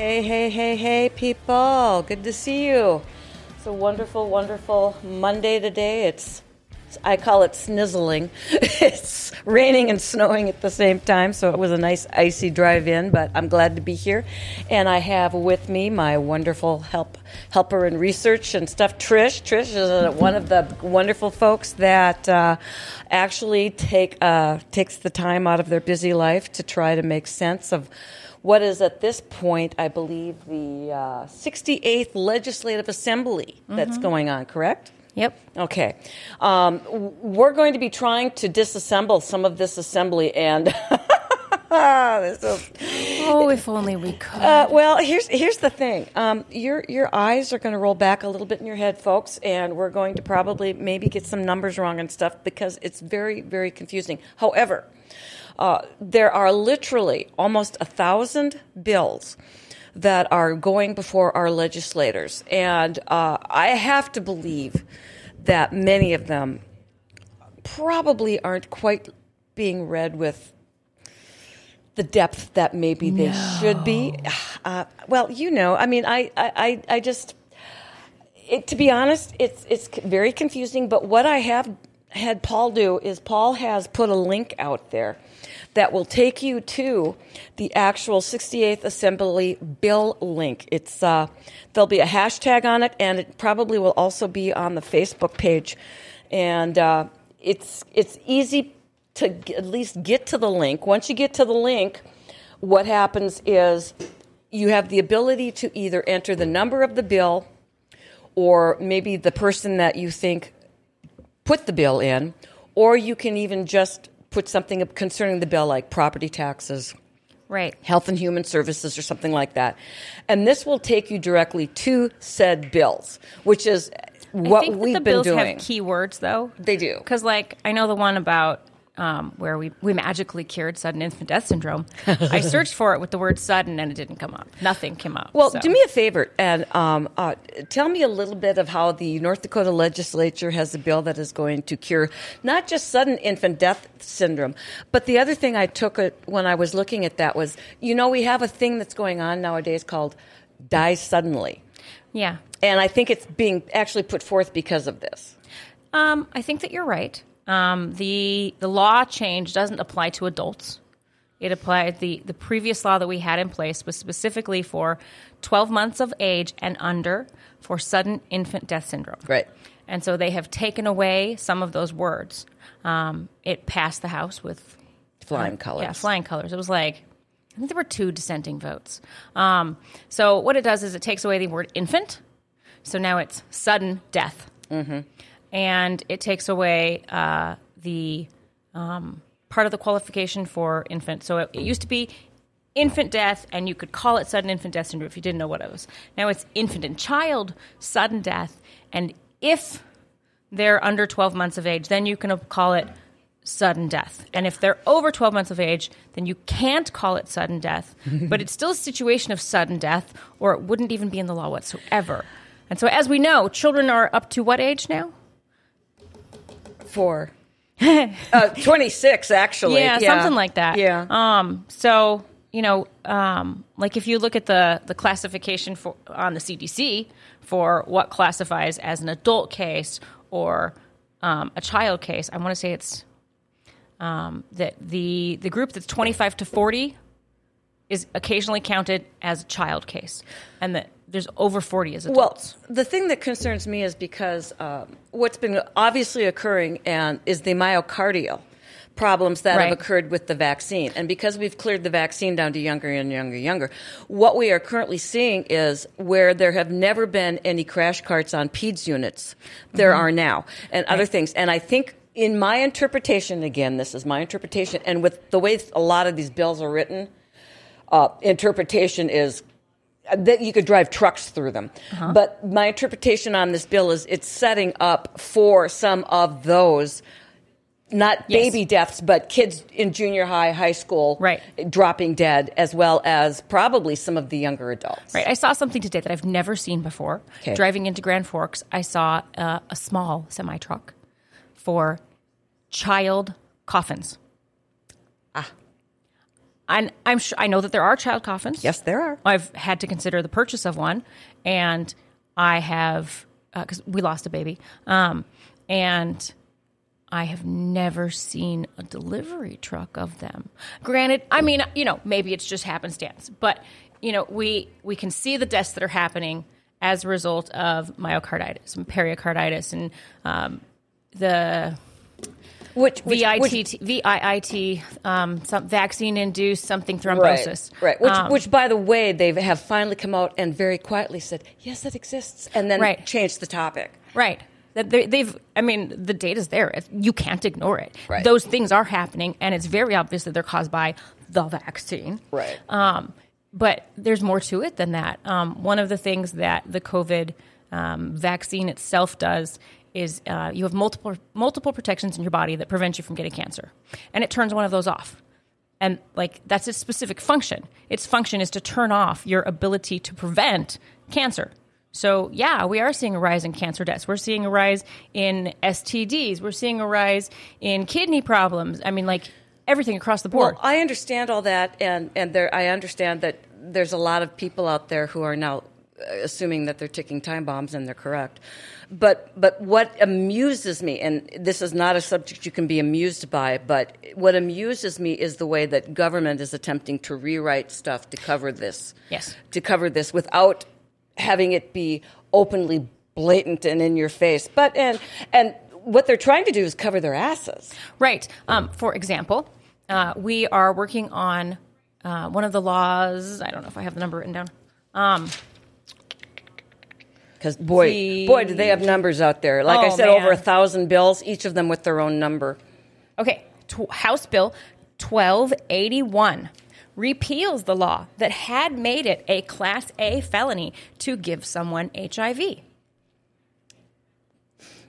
Hey, hey, hey, hey, people. Good to see you. It's a wonderful, wonderful Monday today. It's, I call it snizzling. it's raining and snowing at the same time, so it was a nice icy drive in, but I'm glad to be here. And I have with me my wonderful help helper in research and stuff, Trish. Trish is uh, one of the wonderful folks that uh, actually take uh, takes the time out of their busy life to try to make sense of what is at this point, I believe, the uh, 68th Legislative Assembly that's going on, correct? Yep. Okay. Um, we're going to be trying to disassemble some of this assembly and. this is, Oh, if only we could. uh, well, here's here's the thing. Um, your your eyes are going to roll back a little bit in your head, folks, and we're going to probably maybe get some numbers wrong and stuff because it's very very confusing. However, uh, there are literally almost a thousand bills that are going before our legislators, and uh, I have to believe that many of them probably aren't quite being read with the depth that maybe they should be. Uh, well, you know, I mean, I, I, I I just, it, to be honest, it's it's very confusing. But what I have had Paul do is Paul has put a link out there that will take you to the actual 68th Assembly bill link. It's uh, there'll be a hashtag on it, and it probably will also be on the Facebook page, and uh, it's it's easy to g- at least get to the link. Once you get to the link, what happens is you have the ability to either enter the number of the bill or maybe the person that you think put the bill in, or you can even just put something concerning the bill like property taxes, right. health and human services, or something like that. And this will take you directly to said bills, which is what I think we've the been bills doing. have keywords, though. They do. Because, like, I know the one about um, where we, we magically cured sudden infant death syndrome. I searched for it with the word sudden and it didn't come up. Nothing came up. Well, so. do me a favor and um, uh, tell me a little bit of how the North Dakota legislature has a bill that is going to cure not just sudden infant death syndrome, but the other thing I took it when I was looking at that was, you know, we have a thing that's going on nowadays called die suddenly. Yeah. And I think it's being actually put forth because of this. Um, I think that you're right. Um, the the law change doesn't apply to adults. It applied the the previous law that we had in place was specifically for 12 months of age and under for sudden infant death syndrome. Right. And so they have taken away some of those words. Um, it passed the House with Flying colors. yeah, flying colors. It was like I think there were two dissenting votes. Um, so what it does is it takes away the word infant. So now it's sudden death, mm-hmm. And it takes away uh, the um, part of the qualification for infant. So it, it used to be infant death, and you could call it sudden infant death syndrome if you didn't know what it was. Now it's infant and child sudden death, and if they're under 12 months of age, then you can call it sudden death. And if they're over 12 months of age, then you can't call it sudden death, but it's still a situation of sudden death, or it wouldn't even be in the law whatsoever. And so, as we know, children are up to what age now? For uh, 26, actually. Yeah, something like that. Yeah. Um, so you know, um, like if you look at the the classification for on the CDC for what classifies as an adult case or um, a child case, I want to say it's um, that the the group that's 25 to 40 is occasionally counted as a child case, and that there's over 40 as adults. Well, the thing that concerns me is because um, what's been obviously occurring and is the myocardial problems that Right. have occurred with the vaccine. And because we've cleared the vaccine down to younger and younger and younger, what we are currently seeing is where there have never been any crash carts on PEDS units, there Mm-hmm. are now, and other things. And I think in my interpretation, again, this is my interpretation, and with the way a lot of these bills are written, uh, interpretation is that you could drive trucks through them. But my interpretation on this bill is it's setting up for some of those not Yes. baby deaths, but kids in junior high, high school, Right. dropping dead, as well as probably some of the younger adults. Right. I saw something today that I've never seen before. Okay. Driving into Grand Forks, I saw uh, a small semi truck for child coffins. And I'm sure I know that there are child coffins. Yes, there are. I've had to consider the purchase of one, and I have because we lost a baby, um, and I have never seen a delivery truck of them. Granted, I mean, you know, maybe it's just happenstance, but you know, we we can see the deaths that are happening as a result of myocarditis and pericarditis and um, the Which, which, VIT, VIIT, um, some vaccine-induced something thrombosis. Right, right. Which, Um, which, by the way, they have finally come out and very quietly said, yes, it exists, and then Right. changed the topic. Right. That they, they've. I mean, the data's there. You can't ignore it. Right. Those things are happening, and it's very obvious that they're caused by the vaccine. Right. Um, but there's more to it than that. Um, one of the things that the COVID um, vaccine itself does is uh, you have multiple multiple protections in your body that prevent you from getting cancer, and it turns one of those off. And like that's its specific function. Its function is to turn off your ability to prevent cancer. So yeah, we are seeing a rise in cancer deaths. We're seeing a rise in STDs. We're seeing a rise in kidney problems. I mean, like everything across the board. Well, I understand all that, and and there, I understand that there's a lot of people out there who are now uh, assuming that they're ticking time bombs, and they're correct. But but what amuses me, and this is not a subject you can be amused by, but what amuses me is the way that government is attempting to rewrite stuff to cover this. Yes. to cover this without having it be openly blatant and in your face. But and and what they're trying to do is cover their asses. Right. Um, for example, uh, we are working on uh, one of the laws. I don't know if I have the number written down. Um, Because boy, boy, do they have numbers out there. Like I Oh, said, man. over a thousand bills, each of them with their own number. okay, tw- House Bill 1281 repeals the law that had made it a Class A felony to give someone HIV.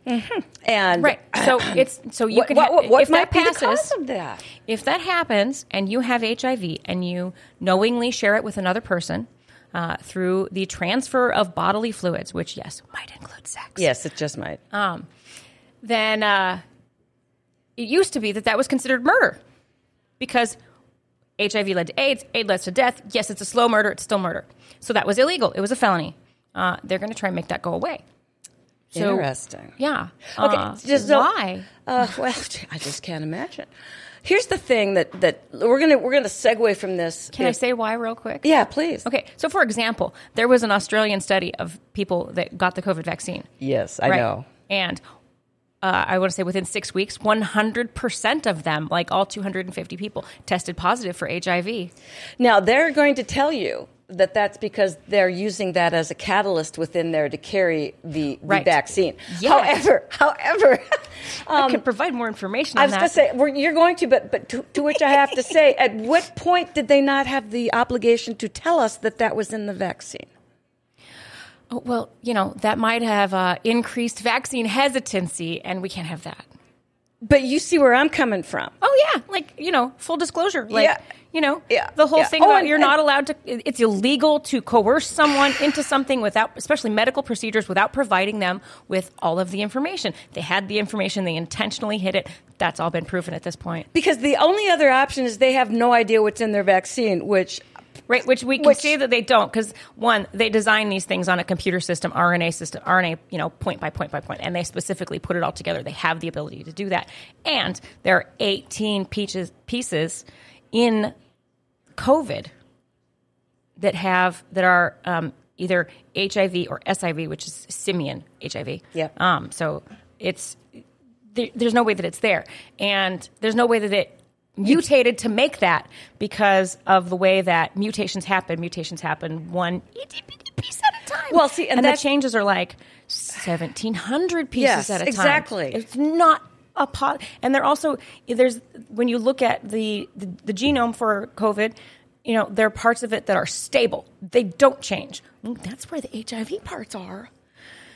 Mm-hmm. And Right. So it's so you what, can what, what, what if that passes, that? If that happens and you have HIV and you knowingly share it with another person uh, through the transfer of bodily fluids, which, yes, might include sex, Yes, it just might. then uh, it used to be that that was considered murder because HIV led to AIDS, AIDS led to death. Yes, it's a slow murder, it's still murder. So that was illegal, it was a felony. Uh, they're going to try and make that go away. So, Interesting. Yeah. Okay, Uh, just so- why? Uh, well, I just can't imagine. Here's the thing that, that we're gonna we're gonna segue from this. Can I say why real quick? Yeah, please. Okay, so for example, there was an Australian study of people that got the COVID vaccine. Yes, I right? know. And uh, I want to say within six weeks, 100% of them, like all 250 people, tested positive for HIV. Now they're going to tell you that that's because they're using that as a catalyst within there to carry the, the vaccine. Yes. However, however, I can provide more information I was going to say we're, you're going to, but but to, to which I have to say, at what point did they not have the obligation to tell us that that was in the vaccine? Oh, well, you know, that might have uh, increased vaccine hesitancy, and we can't have that. But you see where I'm coming from. Oh yeah, like you know, full disclosure, like Yeah. you know, Yeah. the whole Yeah. thing Oh, and- you're and- not allowed to. It's illegal to coerce someone into something without, especially medical procedures, without providing them with all of the information. They had the information, they intentionally hid it. That's all been proven at this point, Because the only other option is they have no idea what's in their vaccine, which right? Which we can Which- see that they don't, because one, they design these things on a computer system, RNA system, RNA, you know, point by point by point, and they specifically put it all together. They have the ability to do that, and there are 18 pieces pieces in COVID that have that are um, either HIV or SIV, which is simian HIV. Yep. Um, so it's there, there's no way that it's there, and there's no way that it mutated to make that because of the way that mutations happen. Mutations happen one itty bitty piece at a time. Well, see, and and the changes are like 1,700 pieces Yes, at a time. exactly. It's not a pot. And they're also there's when you look at the, the the genome for COVID, you know there are parts of it that are stable. They don't change. That's where the HIV parts are.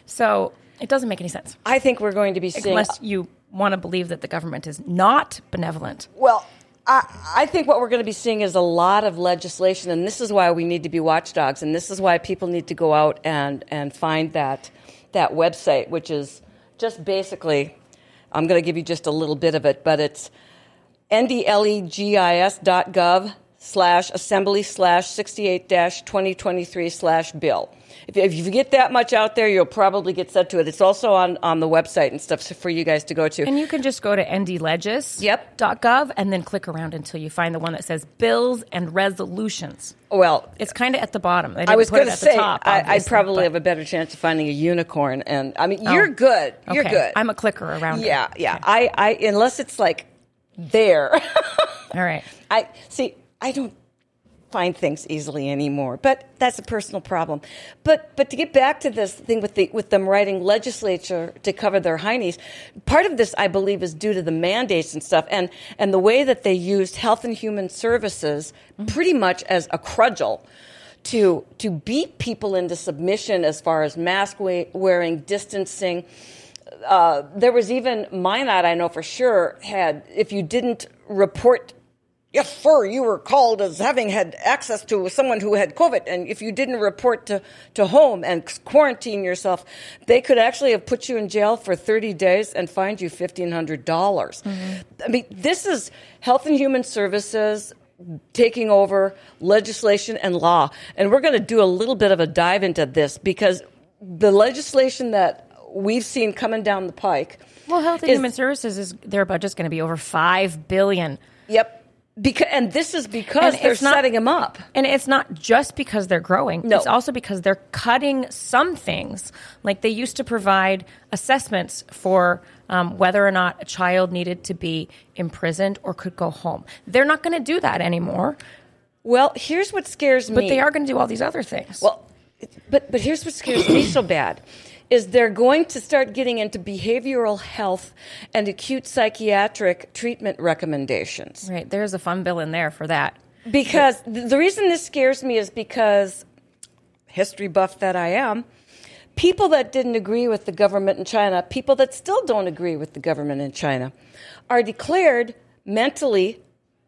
So it doesn't make any sense I think we're going to be seeing. unless you want to believe that the government is not benevolent. Well, I, I think what we're going to be seeing is a lot of legislation, and this is why we need to be watchdogs, and this is why people need to go out and, and find that, that website, which is just basically, I'm going to give you just a little bit of it, but it's ndlegis.gov slash assembly slash 68 dash 2023 slash bill. If, if you get that much out there, you'll probably get set to it. It's also on, on the website and stuff for you guys to go to. And you can just go to ndlegis.gov Yep. and then click around until you find the one that says bills and resolutions. well, It's kind of at the bottom. I was put it going to at the say top, I, I'd probably but- have a better chance of finding a unicorn. And I mean, oh, you're good. You're Okay. good. I'm a clicker around it. yeah, yeah. I, I unless it's like there. All right. I see. I don't find things easily anymore, but that's a personal problem. But but to get back to this thing with the with them writing legislature to cover their heinies, part of this I believe is due to the mandates and stuff, and and the way that they used Health and Human Services pretty much as a crudgel. To, to beat people into submission as far as mask wearing, distancing, uh, there was even Minot, I know for sure, had if you didn't report, yes, sir, you were called as having had access to someone who had COVID, and if you didn't report to, to home and quarantine yourself, they could actually have put you in jail for 30 days and fined you $1,500. dollars mm-hmm. I mean, this is Health and Human Services taking over legislation and law. And we're going to do a little bit of a dive into this because the legislation that we've seen coming down the pike. Well, Health and is- Human Services is their budget's going to be over five billion. Yep. Because, and this is because And they're not- setting them up. And it's not just because they're growing. No. It's also because they're cutting some things. Like they used to provide assessments for um, whether or not a child needed to be imprisoned or could go home. They're not going to do that anymore, Well, here's what scares me. but they are going to do all these other things. Well, but but here's what scares me so bad is they're going to start getting into behavioral health and acute psychiatric treatment recommendations. right. There's a fun bill in there for that. Because th- the reason this scares me is because history buff that I am, people that didn't agree with the government in China, people that still don't agree with the government in China, are declared mentally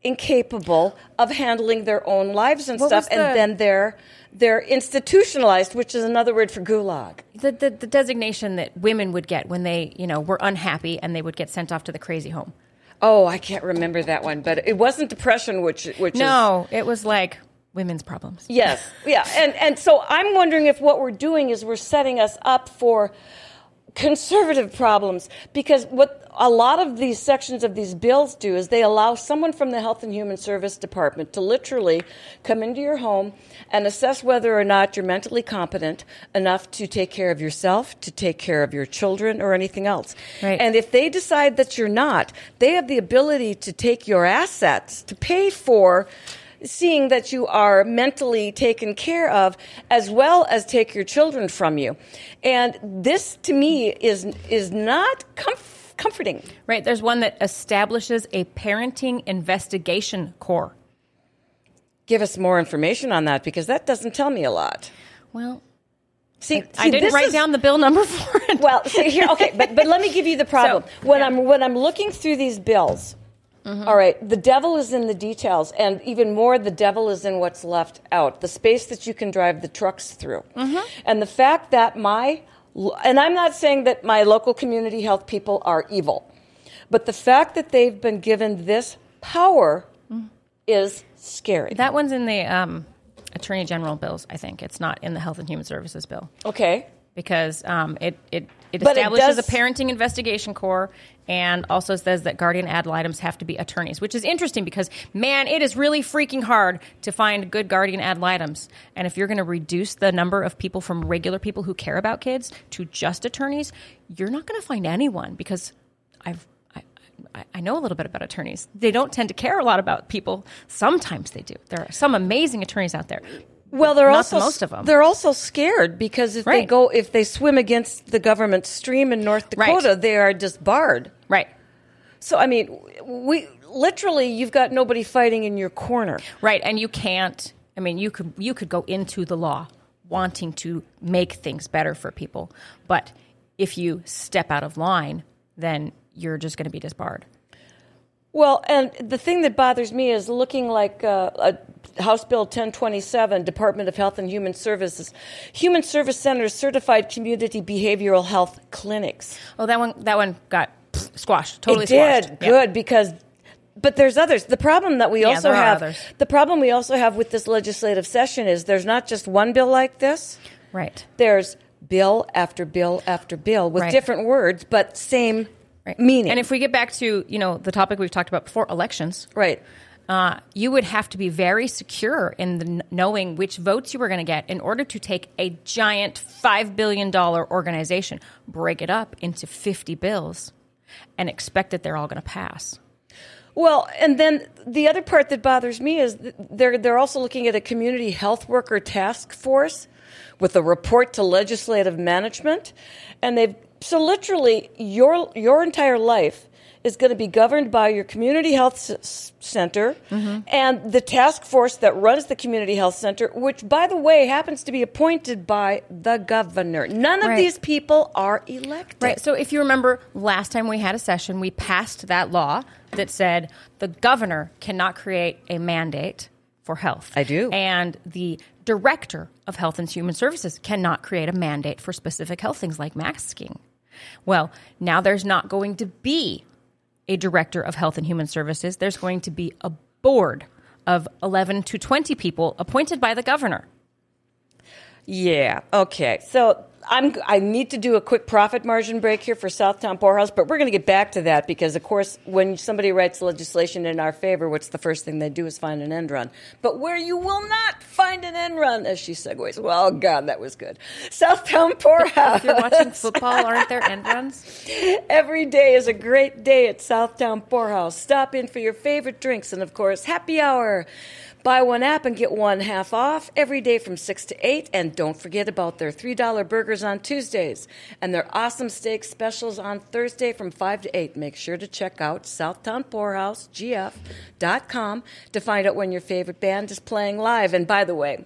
incapable of handling their own lives and What stuff, the- and then they're they're institutionalized, which is another word for gulag. The, the, the designation that women would get when they, you know, were unhappy and they would get sent off to the crazy home. Oh, I can't remember that one, but it wasn't depression, which which is No, it was like women's problems. Yes, yeah, and and so I'm wondering if what we're doing is we're setting us up for conservative problems because what a lot of these sections of these bills do is they allow someone from the Health and Human Service Department to literally come into your home and assess whether or not you're mentally competent enough to take care of yourself, to take care of your children, or anything else. Right. And if they decide that you're not, they have the ability to take your assets to pay for seeing that you are mentally taken care of as well as take your children from you. And this to me is is not comf- comforting. Right. There's one that establishes a parenting investigation corps. Give us more information on that because that doesn't tell me a lot. Well, See, I see, didn't write is- down the bill number for it. Well, see here, okay, but but let me give you the problem. So, when yeah. I'm when I'm looking through these bills, all right, the devil is in the details, and even more, the devil is in what's left out, the space that you can drive the trucks through, and the fact that my and I'm not saying that my local community health people are evil, but the fact that they've been given this power is scary. that one's in the um, Attorney General bills, I think. It's not in the Health and Human Services bill okay. because um, it, it, it But it establishes does- a parenting investigation corps and also says that guardian ad litems have to be attorneys, which is interesting because, man, it is really freaking hard to find good guardian ad litems. And if you're going to reduce the number of people from regular people who care about kids to just attorneys, you're not going to find anyone because I've. I- know a little bit about attorneys. They don't tend to care a lot about people. Sometimes they do. There are some amazing attorneys out there. Well, they're Not also the most of 'em. They're also scared because if they go, if they swim against the government stream in North Right. Dakota, they are disbarred. Right. So, I mean, we literally, you've got nobody fighting in your corner. Right, and you can't. I mean, you could you could go into the law wanting to make things better for people, but if you step out of line, then you're just going to be disbarred. Well, and the thing that bothers me is looking like uh, a House Bill 1027, Department of Health and Human Services, Human Service Centers certified community behavioral health clinics. Oh, that one that one got squashed. Totally it did. Yeah. good because but there's others. The problem that we Yeah, also have, others. the problem we also have with this legislative session is there's not just one bill like this. Right. There's bill after bill after bill with Right. different words, but same Right. meaning. And if we get back to you know the topic we've talked about before, elections, right. Uh, you would have to be very secure in the, knowing which votes you were going to get in order to take a giant five billion dollar organization, break it up into fifty bills, and expect that they're all going to pass. Well, and then the other part that bothers me is they're they're also looking at a community health worker task force with a report to legislative management, and they've so literally your your entire life is going to be governed by your community health s- center mm-hmm. and the task force that runs the community health center, which by the way happens to be appointed by the governor. None of Right. these people are elected. Right. So if you remember last time we had a session, we passed that law that said the governor cannot create a mandate for health. I do. And the director of Health and Human Services cannot create a mandate for specific health things like masking. Well, now there's not going to be a director of Health and Human Services. There's going to be a board of 11 to 20 people appointed by the governor. Yeah. Okay. So I'm. I need to do a quick profit margin break here for Southtown Pourhouse, but we're going to get back to that because, of course, when somebody writes legislation in our favor, what's the first thing they do is find an end run. But where you will not find an end run, as she segues. Well, God, that was good. Southtown Pourhouse. If you're watching football, aren't there end runs? Every day is a great day at Southtown Pourhouse. Stop in for your favorite drinks and, of course, happy hour. Buy one app and get one half off every day from 6 to 8. And don't forget about their $3 burgers on Tuesdays and their awesome steak specials on Thursday from 5 to 8. Make sure to check out SouthtownPourhouseGF.com to find out when your favorite band is playing live. And by the way,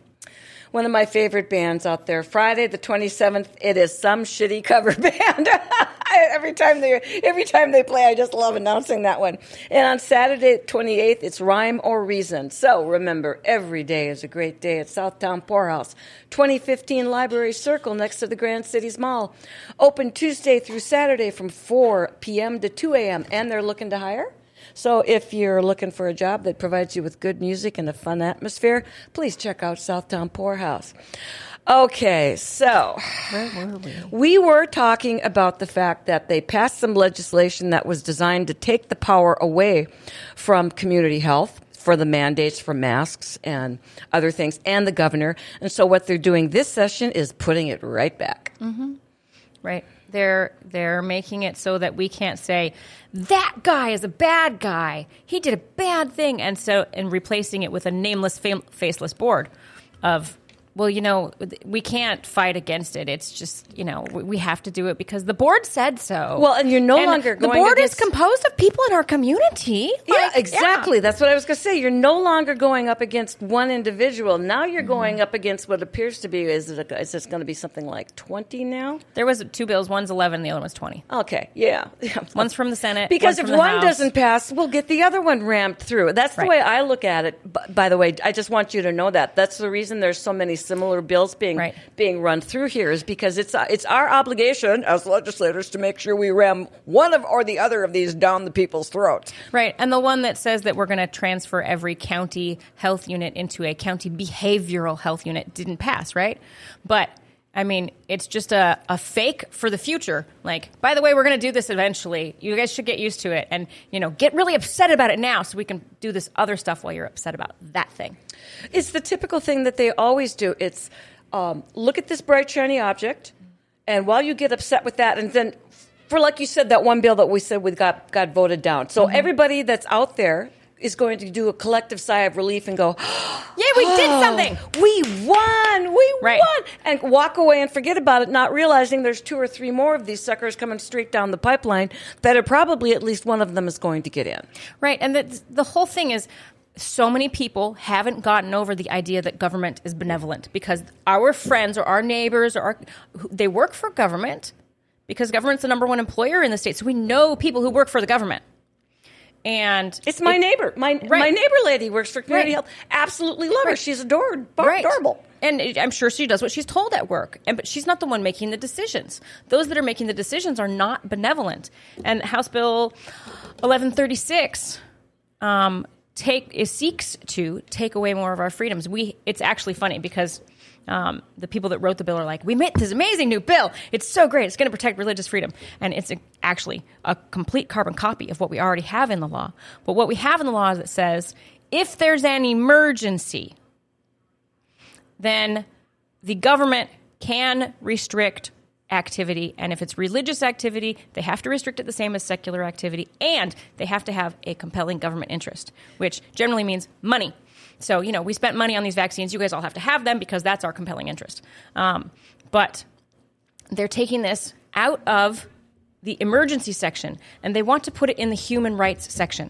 one of my favorite bands out there. Friday the 27th, it is some shitty cover band. every time they every time they play, I just love announcing that one. And on Saturday the 28th, it's Rhyme or Reason. So remember, every day is a great day at Southtown Pourhouse, 2015 Library Circle next to the Grand Cities Mall. Open Tuesday through Saturday from 4 p.m. to 2 a.m. And they're looking to hire. So if you're looking for a job that provides you with good music and a fun atmosphere, please check out Southtown Pourhouse. Okay, so we were talking about the fact that they passed some legislation that was designed to take the power away from community health for the mandates for masks and other things and the governor. And so what they're doing this session is putting it right back. Right. They're they're making it so that we can't say that guy is a bad guy. He did a bad thing, and so and replacing it with a nameless, fam- faceless board of well, you know, we can't fight against it. It's just you know we- have to do it because the board said so. Well, and you're no longer going to be. the board against- is composed of people in our community. Yeah, Like, exactly. That's what I was going to say. You're no longer going up against one individual. Now Mm-hmm. you're going up against what appears to be is it a, is this going to be something like 20 now? There was two bills. One's eleven. The other one's twenty. Okay, yeah. One's from the Senate. Because if the one House. doesn't pass, we'll get the other one ramped through. That's the Right. way I look at it. By the way, I just want you to know that. That's the reason there's so many similar bills being Right. being run through here is because it's uh, it's our obligation as legislators to make sure we ram one of or the other of these down the people's throats. Right. And the one that says that we're going to transfer every county health unit into a county behavioral health unit didn't pass, right? But I mean, it's just a, a fake for the future. Like, by the way, we're going to do this eventually. You guys should get used to it and, you know, get really upset about it now so we can do this other stuff while you're upset about that thing. It's the typical thing that they always do. It's um, look at this bright, shiny object, and while you get upset with that, and then for like you said, that one bill that we said we got got voted down. So everybody that's out there is going to do a collective sigh of relief and go, Yay, we did "Oh, something!" We won! We Right. won!" And walk away and forget about it, not realizing there's two or three more of these suckers coming straight down the pipeline that are probably at least one of them is going to get in. Right. And the, the whole thing is so many people haven't gotten over the idea that government is benevolent because our friends or our neighbors or our, they work for government because government's the number one employer in the state. So we know people who work for the government. And It's my it- neighbor. My Right. my neighbor lady works for community Right. health. Absolutely love her. She's adored, Right. adorable. And I'm sure she does what she's told at work. And but she's not the one making the decisions. Those that are making the decisions are not benevolent. And House Bill 1136 um, take it seeks to take away more of our freedoms. We it's actually funny because um, the people that wrote the bill are like, we made this amazing new bill. It's so great. It's going to protect religious freedom, and it's a, actually a complete carbon copy of what we already have in the law. But what we have in the law is that says if there's an emergency, then the government can restrict activity. And if it's religious activity, they have to restrict it the same as secular activity. And they have to have a compelling government interest, which generally means money. So, you know, we spent money on these vaccines. You guys all have to have them because that's our compelling interest. Um, but they're taking this out of the emergency section and they want to put it in the human rights section.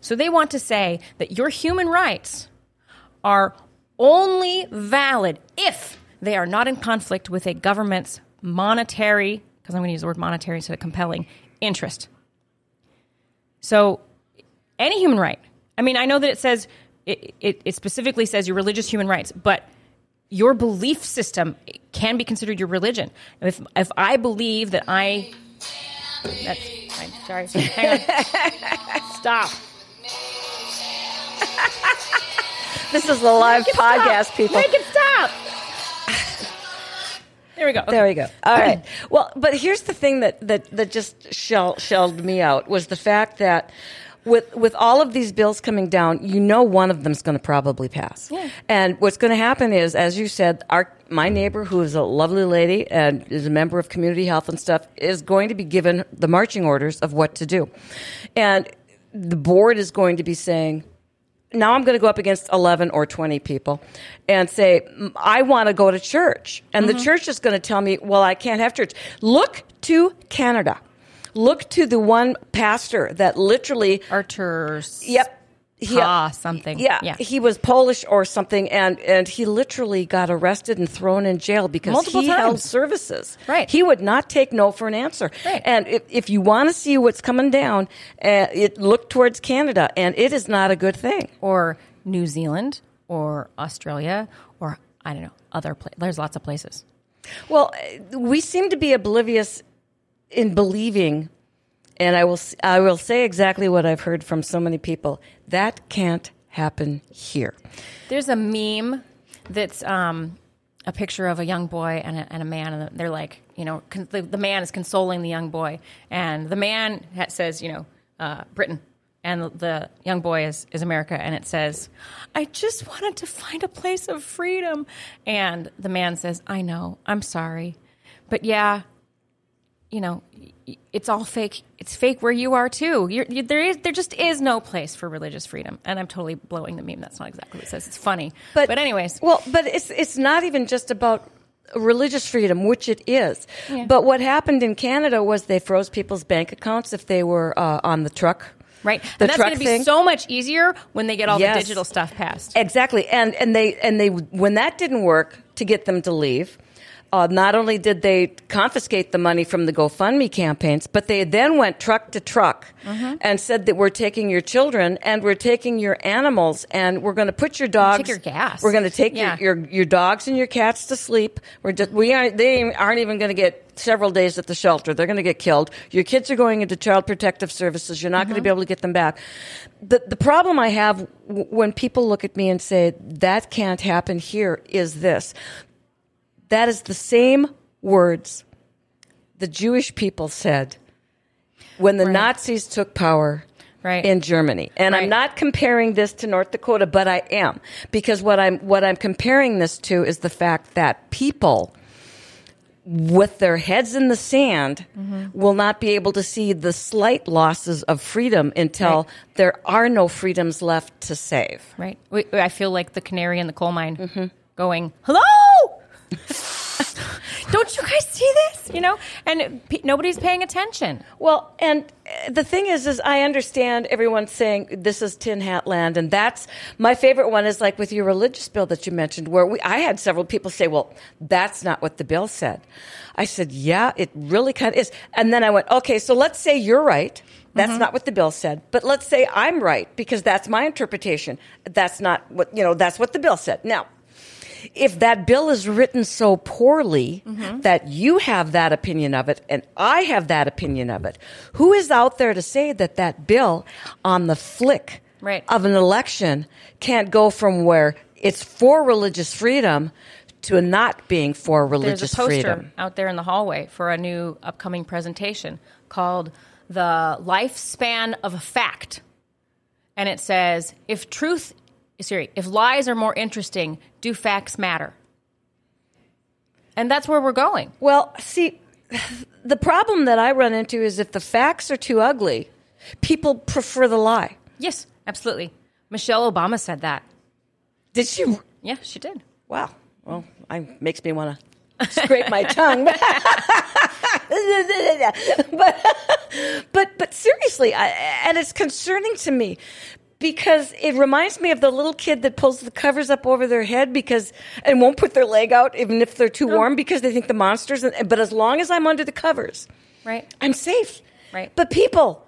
So they want to say that your human rights are only valid if they are not in conflict with a government's monetary, because I'm going to use the word monetary instead of compelling, interest. So any human right. I mean, I know that it says, it, it, it specifically says your religious human rights, but your belief system can be considered your religion. If, if I believe that I. That's fine. Sorry. Hang on. Stop. This is the live podcast, stop. people. Make it stop. There we go. Okay. There we go. All right. Well, but here's the thing that that that just shell, shelled me out was the fact that with with all of these bills coming down, you know one of them's going to probably pass. Yeah. And what's going to happen is, as you said, our my neighbor, who is a lovely lady and is a member of community health and stuff, is going to be given the marching orders of what to do, and the board is going to be saying now I'm going to go up against 11 or 20 people and say, "Mm, I want to go to church. And the church is going to tell me, well, I can't have church. Look to Canada. Look to the one pastor that literally, Artur's. yep. He, Ah, something. Yeah, Yeah. he was Polish or something, and, and he literally got arrested and thrown in jail because Multiple he held services. Right. He would not take no for an answer. Right. And if, if you want to see what's coming down, uh, it look towards Canada, and it is not a good thing. Or New Zealand or Australia or I don't know, other places. There's lots of places. Well, uh, we seem to be oblivious in believing, and I will I will say exactly what I've heard from so many people. That can't happen here. There's a meme that's um, a picture of a young boy and a, and a man, and they're like, you know, con- the, the man is consoling the young boy, and the man ha- says, you know, uh, Britain, and the, young boy is, is America, and it says, I just wanted to find a place of freedom. And the man says, I know, I'm sorry. But yeah, you know, it's all fake. It's fake where you are too. You're, you, there is, there just is no place for religious freedom. And I'm totally blowing the meme. That's not exactly what it says. It's funny. But, anyways, well, but it's it's not even just about religious freedom, which it is. But what happened in Canada was they froze people's bank accounts if they were uh, on the truck. right? The and that's going to be thing. so much easier when they get all Yes. the digital stuff passed. Exactly, and and they and they when that didn't work to get them to leave. Uh, not only did they confiscate the money from the GoFundMe campaigns, but they then went truck to truck Mm-hmm. and said that we're taking your children and we're taking your animals and we're going to put your dogs. Take your gas. We're going to take Yeah. your, your your dogs and your cats to sleep. We're just we aren't they aren't even going to get several days at the shelter. They're going to get killed. Your kids are going into child protective services. You're not going to be able to get them back. The the problem I have w- when people look at me and say that can't happen here is this. That is the same words the Jewish people said when the Nazis took power Right. in Germany. And I'm not comparing this to North Dakota, but I am because what I'm what I'm comparing this to is the fact that people with their heads in the sand Mm-hmm. will not be able to see the slight losses of freedom until Right. there are no freedoms left to save. Right. I feel like the canary in the coal mine Mm-hmm. going, hello! Don't you guys see this? You know? And pe- nobody's paying attention. Well, and uh, the thing is, is I understand everyone saying this is tin hat land, and that's my favorite one. Is like with your religious bill that you mentioned, where we I had several people say, "Well, that's not what the bill said." I said, "Yeah, it really kind of is." And then I went, "Okay, so let's say you're right." That's not what the bill said. But let's say I'm right because that's my interpretation. That's not what, you know, that's what the bill said. Now, if that bill is written so poorly mm-hmm. that you have that opinion of it and I have that opinion of it, who is out there to say that that bill on the flick Right. of an election can't go from where it's for religious freedom to not being for religious freedom? There's a poster freedom. out there in the hallway for a new upcoming presentation called The Lifespan of a Fact. And it says, if truth, sorry, if lies are more interesting, do facts matter? And that's where we're going. Well, see, the problem that I run into is if the facts are too ugly, people prefer the lie. Yes, absolutely. Michelle Obama said that. Did she? Yeah, she did. Wow. Well, I makes me want to scrape my tongue. but, but, but seriously, I, and it's concerning to me because it reminds me of the little kid that pulls the covers up over their head because and won't put their leg out even if they're too warm because they think the monsters. But as long as I'm under the covers, Right. I'm safe. Right. But people,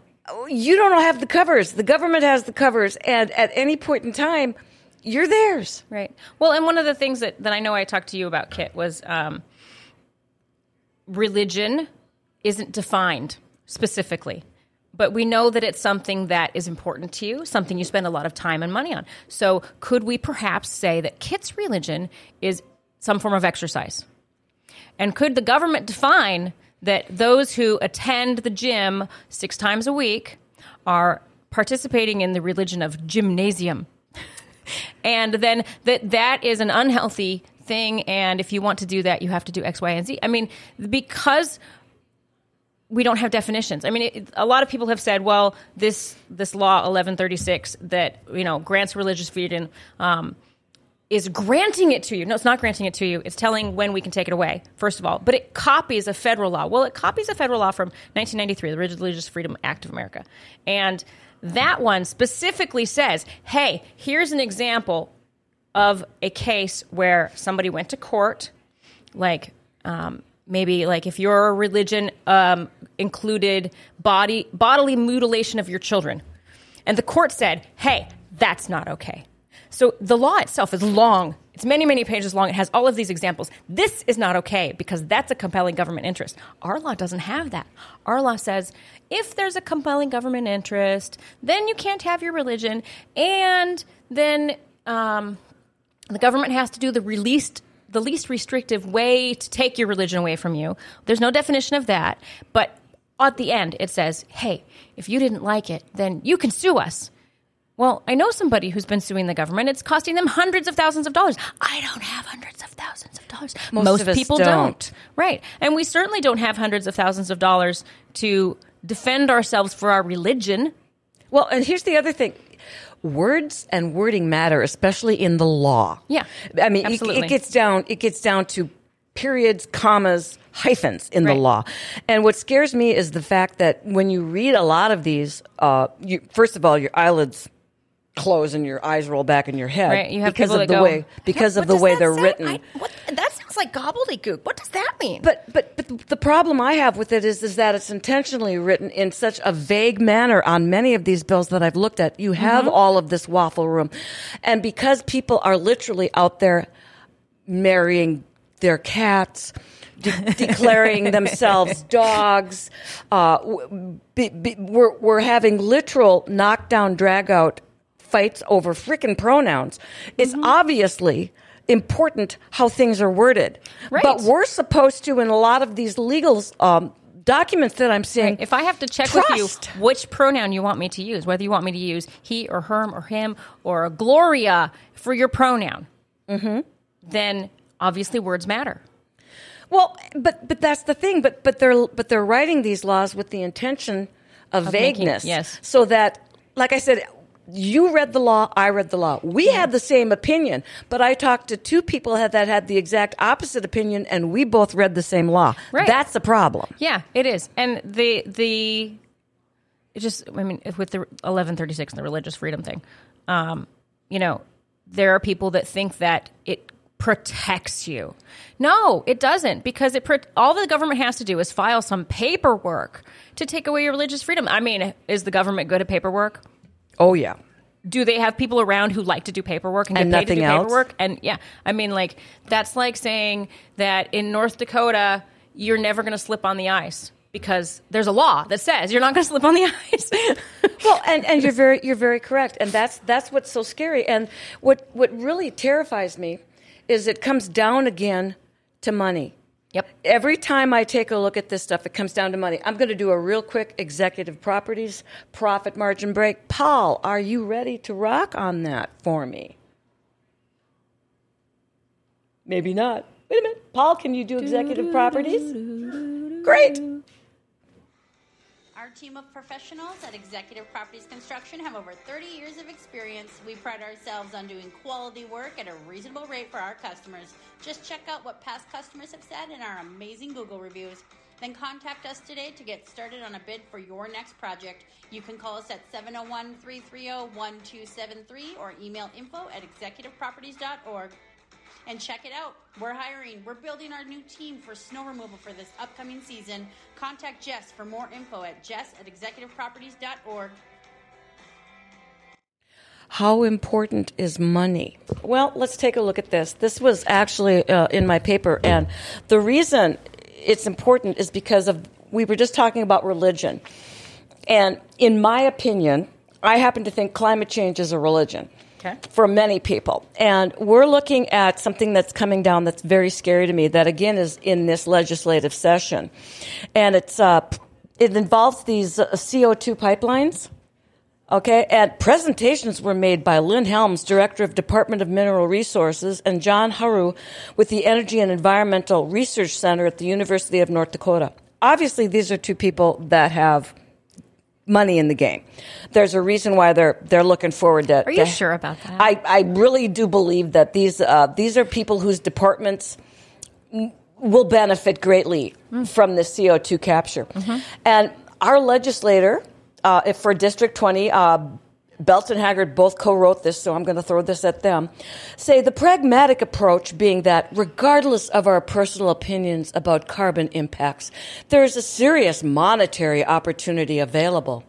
you don't have the covers. The government has the covers, and at any point in time, you're theirs. Right. Well, and one of the things that, that I know I talked to you about, Kit, was um, religion isn't defined specifically. But we know that it's something that is important to you, something you spend a lot of time and money on. So, could we perhaps say that Kit's religion is some form of exercise? And could the government define that those who attend the gym six times a week are participating in the religion of gymnasium? and then that that is an unhealthy thing and if you want to do that you have to do x y and z i mean because we don't have definitions i mean it, a lot of people have said well this this law 1136 that you know grants religious freedom um, is granting it to you. No, it's not granting it to you. It's telling when we can take it away, first of all. But it copies a federal law. Well, it copies a federal law from 1993, the Religious Freedom Act of America. And that one specifically says, hey, here's an example of a case where somebody went to court, like um, maybe like if your religion um, included body bodily mutilation of your children, and the court said, hey, that's not okay. So the law itself is long. It's many, many pages long. It has all of these examples. This is not okay because that's a compelling government interest. Our law doesn't have that. Our law says if there's a compelling government interest, then you can't have your religion, and then um, the government has to do the released the least restrictive way to take your religion away from you. There's no definition of that, but at the end it says, "Hey, if you didn't like it, then you can sue us." Well, I know somebody who's been suing the government. It's costing them hundreds of thousands of dollars. I don't have hundreds of thousands of dollars. Most of us people don't. Right. And we certainly don't have hundreds of thousands of dollars to defend ourselves for our religion. Well, and here's the other thing. Words and wording matter, especially in the law. Yeah, I mean, it, absolutely. it gets down. It gets down to periods, commas, hyphens in the law. And what scares me is the fact that when you read a lot of these, uh, you, first of all, your eyelids close and your eyes roll back in your head Right. You have because of the go, way because of the way they're say? written. I- what- sounds like gobbledygook. What does that mean? But but but the problem I have with it is is that it's intentionally written in such a vague manner on many of these bills that I've looked at. You have all of this waffle room, and because people are literally out there marrying their cats. De- declaring themselves dogs, uh, be, be, we're we're having literal knockdown, drag out fights over frickin' pronouns. It's Mm-hmm. obviously important how things are worded. Right. But we're supposed to, in a lot of these legal um, documents that I'm seeing, If I have to check with you which pronoun you want me to use, whether you want me to use he or her or him or Gloria for your pronoun, Mm-hmm. then obviously words matter. well, but but that's the thing. But but they're but they're writing these laws with the intention of, making- vagueness, yes. so that, like I said. You read the law, I read the law. We had the same opinion, but I talked to two people that had the exact opposite opinion, and we both read the same law. Right. That's the problem. Yeah, it is. And the the it just I mean with the 1136 and the religious freedom thing, um, you know, there are people that think that it protects you. No, it doesn't because it all the government has to do is file some paperwork to take away your religious freedom. I mean, is the government good at paperwork? Oh yeah. do they have people around who like to do paperwork and get And paid to do else? paperwork? And yeah, I mean, like that's like saying that in North Dakota you're never going to slip on the ice. because there's a law that says you're not going to slip on the ice. well, and, and you're very you're very correct, and that's that's what's so scary. And what what really terrifies me is it comes down again to money. Yep. Every time I take a look at this stuff, it comes down to money. I'm going to do a real quick executive properties profit margin break. Paul, are you ready to rock on that for me? Maybe not. Wait a minute. Paul, can you do executive properties? Great. Our team of professionals at Executive Properties Construction have over 30 years of experience. We pride ourselves on doing quality work at a reasonable rate for our customers. Just check out what past customers have said in our amazing Google reviews. Then contact us today to get started on a bid for your next project. You can call us at 701 330 1273 or email info at executiveproperties.org and check it out. We're hiring. We're building our new team for snow removal for this upcoming season. Contact Jess for more info at jess at executiveproperties.org. How important is money? Well, let's take a look at this. This was actually uh, in my paper, and the reason it's important is because of we were just talking about religion. And in my opinion, I happen to think climate change is a religion Okay. for many people. And we're looking at something that's coming down that's very scary to me, that again is in this legislative session. And it's, uh, it involves these uh, CO2 pipelines. Okay, and presentations were made by Lynn Helms, Director of Department of Mineral Resources, and John Harju with the Energy and Environmental Research Center at the University of North Dakota. Obviously, these are two people that have money in the game. There's a reason why they're they're looking forward to. Are you to- sure about that? I, I really do believe that these uh, these are people whose departments will benefit greatly from the CO2 capture. And our legislator uh, if for District 20, uh, Belt and Hagert both co-wrote this, so I'm going to throw this at them. Say the pragmatic approach being that regardless of our personal opinions about carbon impacts, there is a serious monetary opportunity available.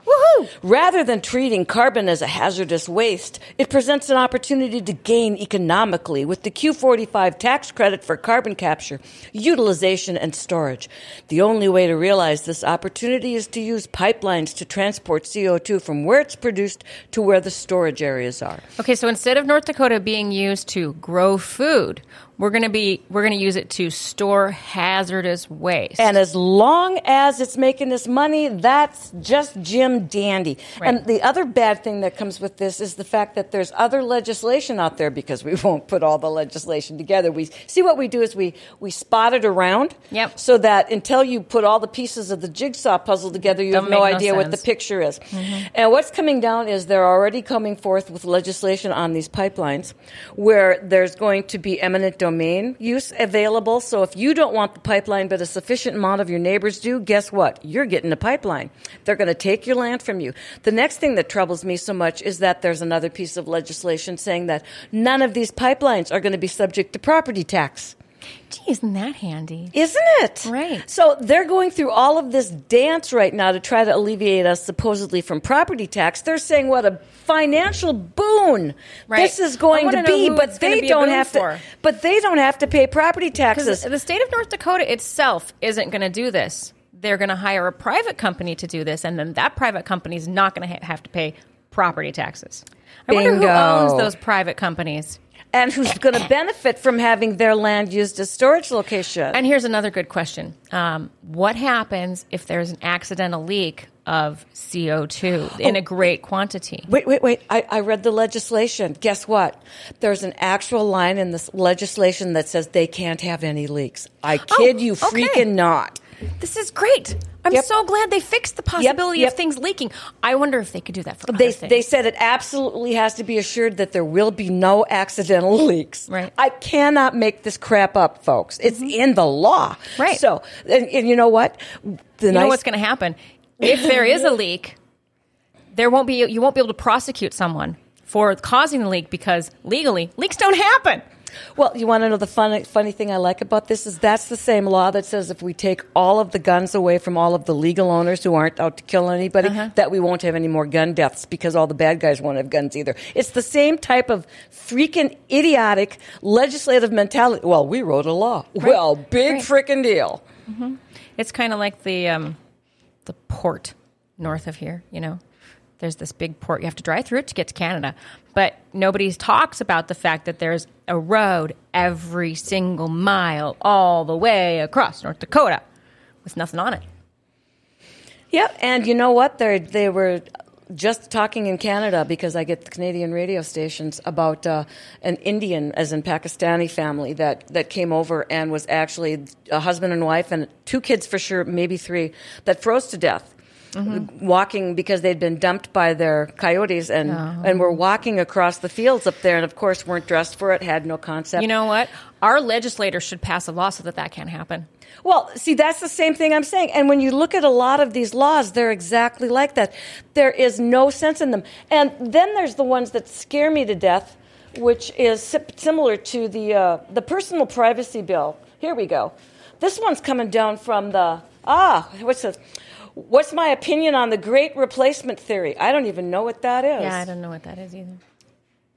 Rather than treating carbon as a hazardous waste, it presents an opportunity to gain economically with the Q45 tax credit for carbon capture, utilization, and storage. The only way to realize this opportunity is to use pipelines to transport CO2 from where it's produced to where the storage areas are. Okay, so instead of North Dakota being used to grow food, we're going to be we're going to use it to store hazardous waste. And as long as it's making us money, that's just Jim Dandy. Right. And the other bad thing that comes with this is the fact that there's other legislation out there because we won't put all the legislation together. We see what we do is we we spot it around, Yep. so that until you put all the pieces of the jigsaw puzzle together, you Don't have no idea what the picture is. Mm-hmm. And what's coming down is they're already coming forth with legislation on these pipelines where there's going to be eminent domain use available. So if you don't want the pipeline, but a sufficient amount of your neighbors do, guess what? You're getting a pipeline. They're going to take your land from you. The next thing that troubles me so much is that there's another piece of legislation saying that none of these pipelines are going to be subject to property tax. Gee, isn't that handy? Isn't it? Right. So they're going through all of this dance right now to try to alleviate us supposedly from property tax. They're saying what a financial boon Right. this is going to be, but they be don't have for. to. But they don't have to pay property taxes. The state of North Dakota itself isn't going to do this. They're going to hire a private company to do this, and then that private company is not going to ha- have to pay property taxes. I wonder who owns those private companies. And who's going to benefit from having their land used as storage location? And here's another good question: um, What happens if there's an accidental leak of CO2 in a great quantity? Wait, wait, wait. I, I read the legislation. Guess what? There's an actual line in this legislation that says they can't have any leaks. I kid you Oh, okay. freaking not. This is great. I'm Yep. so glad they fixed the possibility yep. of things leaking. I wonder if they could do that for They, they said it absolutely has to be assured that there will be no accidental leaks. Right. Mm-hmm. I cannot make this crap up, folks. It's in the law. Right. So, and, and you know what? The you nice, know what's going to happen if there is a leak there won't be you won't be able to prosecute someone for causing the leak because legally leaks don't happen Well, you want to know the funny, funny thing I like about this is that's the same law that says if we take all of the guns away from all of the legal owners who aren't out to kill anybody, Uh-huh. that we won't have any more gun deaths because all the bad guys won't have guns either. It's the same type of freaking idiotic legislative mentality. Well, we wrote a law. Well, big Right. freaking deal. it's kind of like the um, the port north of here. You know, there's this big port. You have to drive through it to get to Canada, but nobody talks about the fact that there's a road every single mile all the way across North Dakota with nothing on it. Yep, and you know what? They they were just talking in Canada because I get the Canadian radio stations about uh, an Indian, as in Pakistani family that that came over and was actually a husband and wife and two kids for sure, maybe three, that froze to death. Walking because they'd been dumped by their coyotes and and were walking across the fields up there and of course weren't dressed for it, had no concept. You know what? Our legislators should pass a law so that that can't happen. Well, see, that's the same thing I'm saying. And when you look at a lot of these laws, they're exactly like that. There is no sense in them. And then there's the ones that scare me to death, which is similar to the uh, the personal privacy bill. Here we go. This one's coming down from the ah, what's this? What's my opinion on the great replacement theory? I don't even know what that is. Yeah, I don't know what that is either.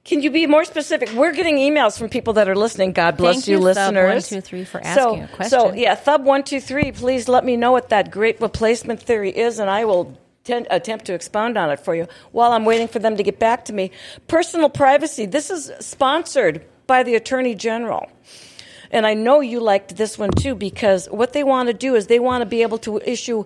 Can you be more specific? We're getting emails from people that are listening. God bless Thank you, you, Thub listeners. 123 for so, asking a question. So, yeah, Thub one two three. Please let me know what that great replacement theory is, and I will ten- attempt to expound on it for you while I'm waiting for them to get back to me. Personal privacy. This is sponsored by the Attorney General. And I know you liked this one too because what they want to do is they want to be able to issue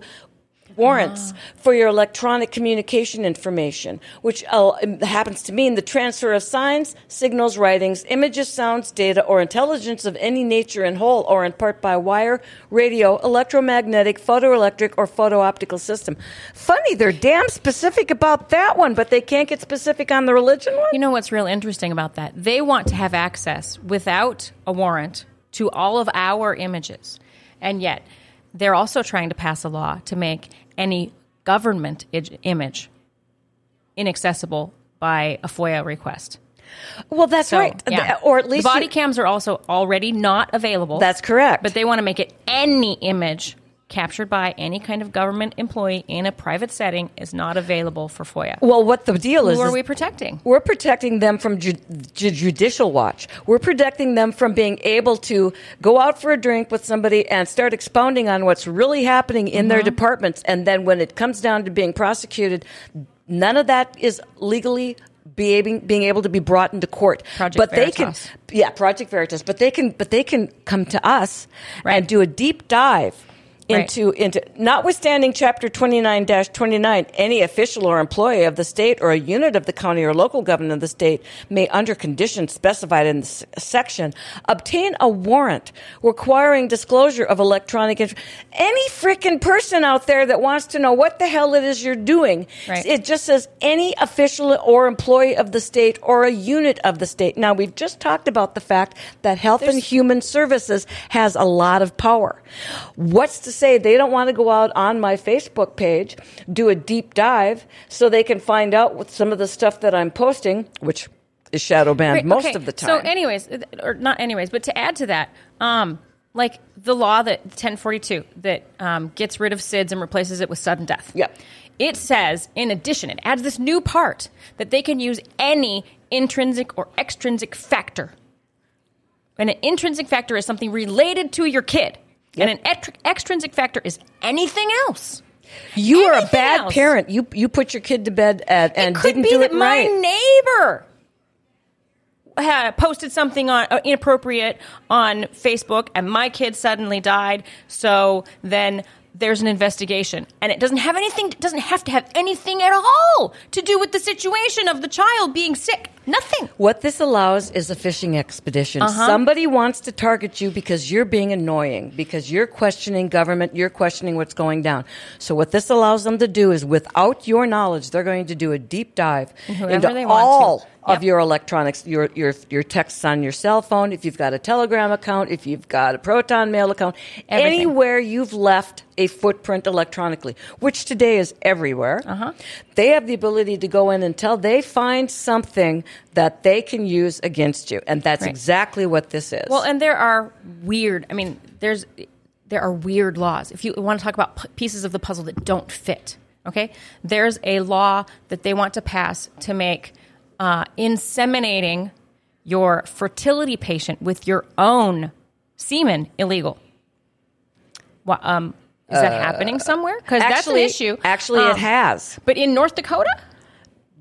warrants for your electronic communication information, which uh, happens to mean the transfer of signs, signals, writings, images, sounds, data, or intelligence of any nature in whole or in part by wire, radio, electromagnetic, photoelectric, or photo-optical system. Funny, they're damn specific about that one, but they can't get specific on the religion one? You know what's real interesting about that? They want to have access without a warrant to all of our images. And yet, they're also trying to pass a law to make any government image inaccessible by a FOIA request. Well, that's So, right. yeah. Or at least the body you- cams are also already not available. That's correct. But they want to make it any image captured by any kind of government employee in a private setting is not available for FOIA. well, what the deal is? Who are we protecting? We're protecting them from ju- ju- judicial watch. We're protecting them from being able to go out for a drink with somebody and start expounding on what's really happening in Mm-hmm. their departments. And then when it comes down to being prosecuted, none of that is legally being, being able to be brought into court. Project but they Veritas. can, yeah, Project Veritas. But they can, but they can come to us Right. and do a deep dive Right. into into notwithstanding chapter 29-29 any official or employee of the state or a unit of the county or local government of the state may under conditions specified in this section obtain a warrant requiring disclosure of electronic inf- any freaking person out there that wants to know what the hell it is you're doing Right. it just says any official or employee of the state or a unit of the state now we've just talked about the fact that health and human services has a lot of power what's to say they don't want to go out on my facebook page do a deep dive so they can find out what some of the stuff that i'm posting which is shadow banned Right, most okay. of the time So, anyways, or not anyways, but to add to that, um, like the law that 1042 that um, gets rid of SIDS and replaces it with sudden death. Yep. It says, in addition, it adds this new part that they can use any intrinsic or extrinsic factor. And an intrinsic factor is something related to your kid. Yep. And an ext- extrinsic factor is anything else. you are a bad else. parent you you put your kid to bed at, and it could didn't be do that it my right neighbor posted something on uh, inappropriate on Facebook, and my kid suddenly died. So then there's an investigation, and it doesn't have anything. It doesn't have to have anything at all to do with the situation of the child being sick. Nothing. What this allows is a fishing expedition. Uh-huh. Somebody wants to target you because you're being annoying, because you're questioning government, you're questioning what's going down. So what this allows them to do is, without your knowledge, they're going to do a deep dive whoever into they of your electronics, your, your your texts on your cell phone, if you've got a Telegram account, if you've got a Proton Mail account, Everything. anywhere you've left a footprint electronically, which today is everywhere. Uh-huh. They have the ability to go in until they find something that they can use against you, and that's Right. exactly what this is. Well, and there are weird. I mean, there's there are weird laws. If you want to talk about p- pieces of the puzzle that don't fit, okay, there's a law that they want to pass to make uh, inseminating your fertility patient with your own semen illegal. Wha- Um, Is that happening somewhere? Because that's an issue. Actually, Um, it has. But in North Dakota,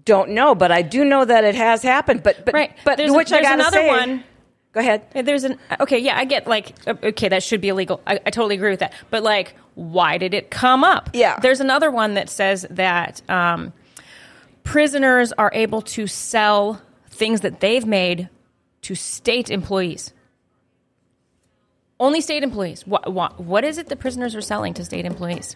Don't know, but I do know that it has happened. But but Right. but There's a- which I got another say, one. Go ahead. there's an okay. Yeah, I get like uh, okay, that should be illegal. I, I totally agree with that. But like, why did it come up? Yeah. There's another one that says that um, prisoners are able to sell things that they've made to state employees. Only state employees. What, what, what is it that prisoners are selling to state employees?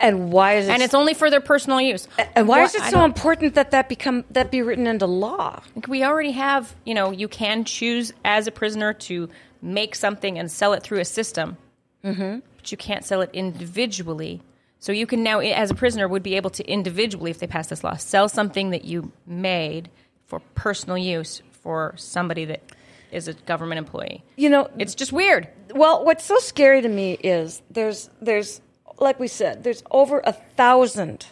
And why is it? And it's only for their personal use. and why is it so important that that become that be written into law? We already have, you know, you can choose as a prisoner to make something and sell it through a system, mm-hmm. but you can't sell it individually. So you can now, as a prisoner, would be able to individually, if they pass this law, sell something that you made for personal use for somebody that is a government employee. You know, It's just weird. Well, what's so scary to me is there's there's like we said, there's over a thousand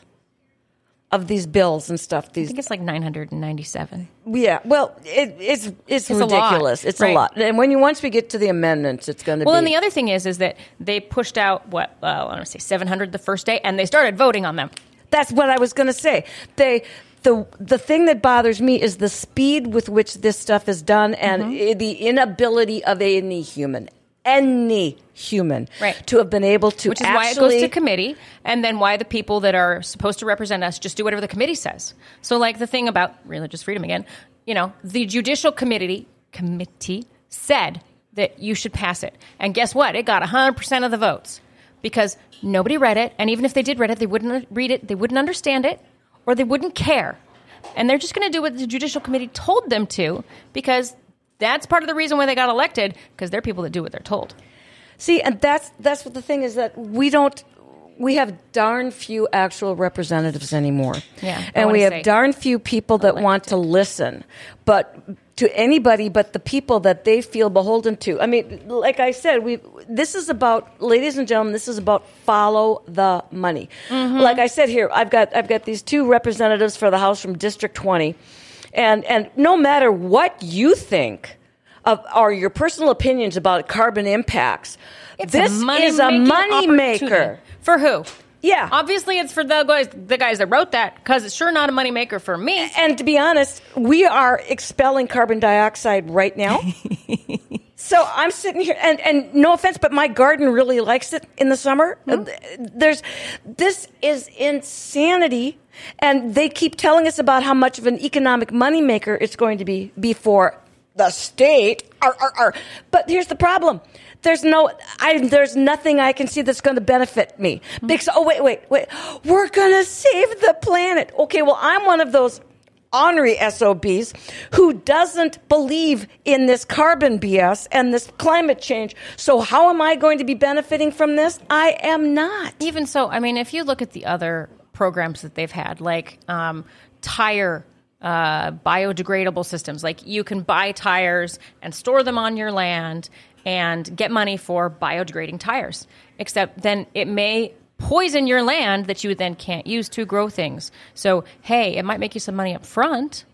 of these bills and stuff. I think it's like 997. yeah, well, it, it's it's, It's a ridiculous. It's a lot. And when you once we get to the amendments, it's going to be Well, be and the other thing is, is that they pushed out what uh, I want to say 700 the first day, and they started voting on them. That's what I was going to say. They the the thing that bothers me is the speed with which this stuff is done and Mm-hmm. the inability of any human, any human, Right. to have been able to which is why it goes to committee, and then why the people that are supposed to represent us just do whatever the committee says. So, like the thing about religious freedom again, you know, the judicial committee committee said that you should pass it, and guess what? It got hundred percent of the votes because nobody read it, and even if they did read it, they wouldn't read it, they wouldn't understand it, or they wouldn't care, and they're just going to do what the judicial committee told them to because. That's part of the reason why they got elected because they're people that do what they're told. See, and that's that's what the thing is that we don't we have darn few actual representatives anymore. Yeah, and we have darn few people that want to listen, but to anybody but the people that they feel beholden to. I mean, like I said, we this is about, ladies and gentlemen, this is about follow the money. Mm-hmm. Like I said here, I've got I've got these two representatives for the House from District Twenty, and and no matter what you think of or your personal opinions about carbon impacts, It's this a is a money maker. For who? Yeah. Obviously, it's for the guys, the guys that wrote that because it's sure not a money maker for me. And to be honest, we are expelling carbon dioxide right now. so I'm sitting here, and, and no offense, but my garden really likes it in the summer. Uh, There's this is insanity, and they keep telling us about how much of an economic moneymaker it's going to be before the state. Arr, arr, arr. But here's the problem. There's no, I, there's nothing I can see that's going to benefit me. Because, oh, wait, wait, wait. We're going to save the planet. Okay, well, I'm one of those ornery SOBs who doesn't believe in this carbon BS and this climate change. So how am I going to be benefiting from this? I am not. Even so, I mean, if you look at the other programs that they've had, like um, tire uh, biodegradable systems, like you can buy tires and store them on your land and get money for biodegrading tires. Except then it may poison your land that you then can't use to grow things. So, hey, it might make you some money up front,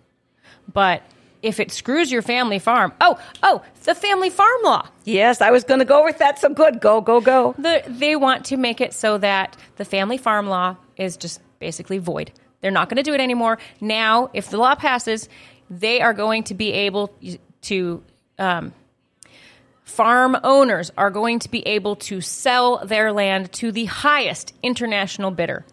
but if it screws your family farm, oh, oh, the family farm law. Yes, I was going to go with that. So good. Go, go, go. The, they want to make it so that the family farm law is just basically void. They're not going to do it anymore. Now, if the law passes, they are going to be able to. Um, farm owners are going to be able to sell their land to the highest international bidder.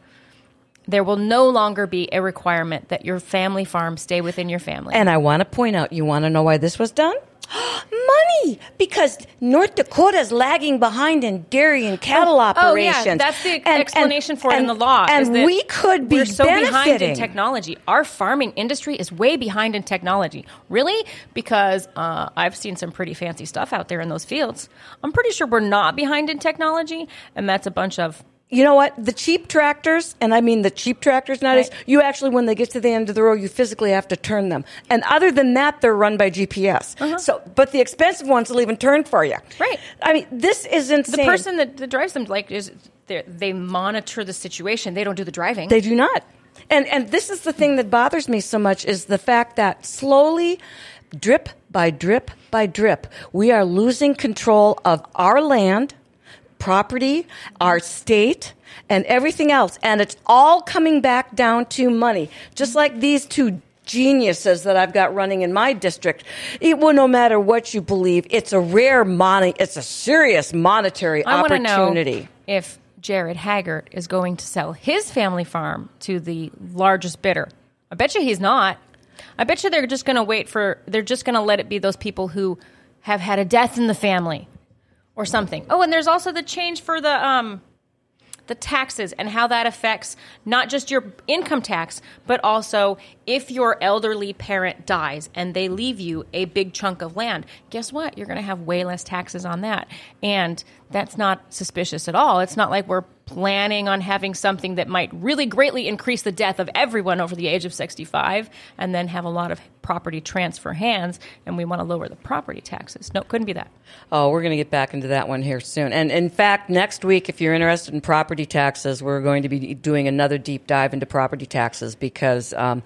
There will no longer be a requirement that your family farm stay within your family. And I want to point out, you want to know why this was done? Money, because North Dakota is lagging behind in dairy and cattle operations. Oh, yeah, that's the And- explanation and- for it in the law. is And we could be we're so behind in technology. Our farming industry is way behind in technology. Really, because uh, I've seen some pretty fancy stuff out there in those fields. I'm pretty sure we're not behind in technology, and that's a bunch of You know what? The cheap tractors, and I mean the cheap tractors nowadays, Right. you actually, when they get to the end of the row, you physically have to turn them. And other than that, they're run by GPS. So, but the expensive ones will even turn for you. Uh-huh. Right. I mean, this is the person that, that drives them. Like, is they they monitor the situation. They don't do the driving. They do not. And and this is the thing that bothers me so much is the fact that slowly, drip by drip by drip, we are losing control of our land. Property, our state, and everything else. And it's all coming back down to money. Just like these two geniuses that I've got running in my district. It will, no matter what you believe, it's a rare money, it's a serious monetary I to know if Jared Hagert is going to sell his family farm to the largest bidder. I bet you he's not. I bet you they're just going to wait for, they're just going to let it be those people who have had a death in the family or something. Oh, and there's also the change for the, um, the taxes and how that affects not just your income tax, but also if your elderly parent dies and they leave you a big chunk of land, guess what? You're going to have way less taxes on that. And that's not suspicious at all. It's not like we're planning on having something that might really greatly increase the death of everyone over the age of 65 and then have a lot of property transfer hands and we want to lower the property taxes. No, it couldn't be that. Oh, we're going to get back into that one here soon. And in fact, next week, if you're interested in property taxes, we're going to be doing another deep dive into property taxes because um,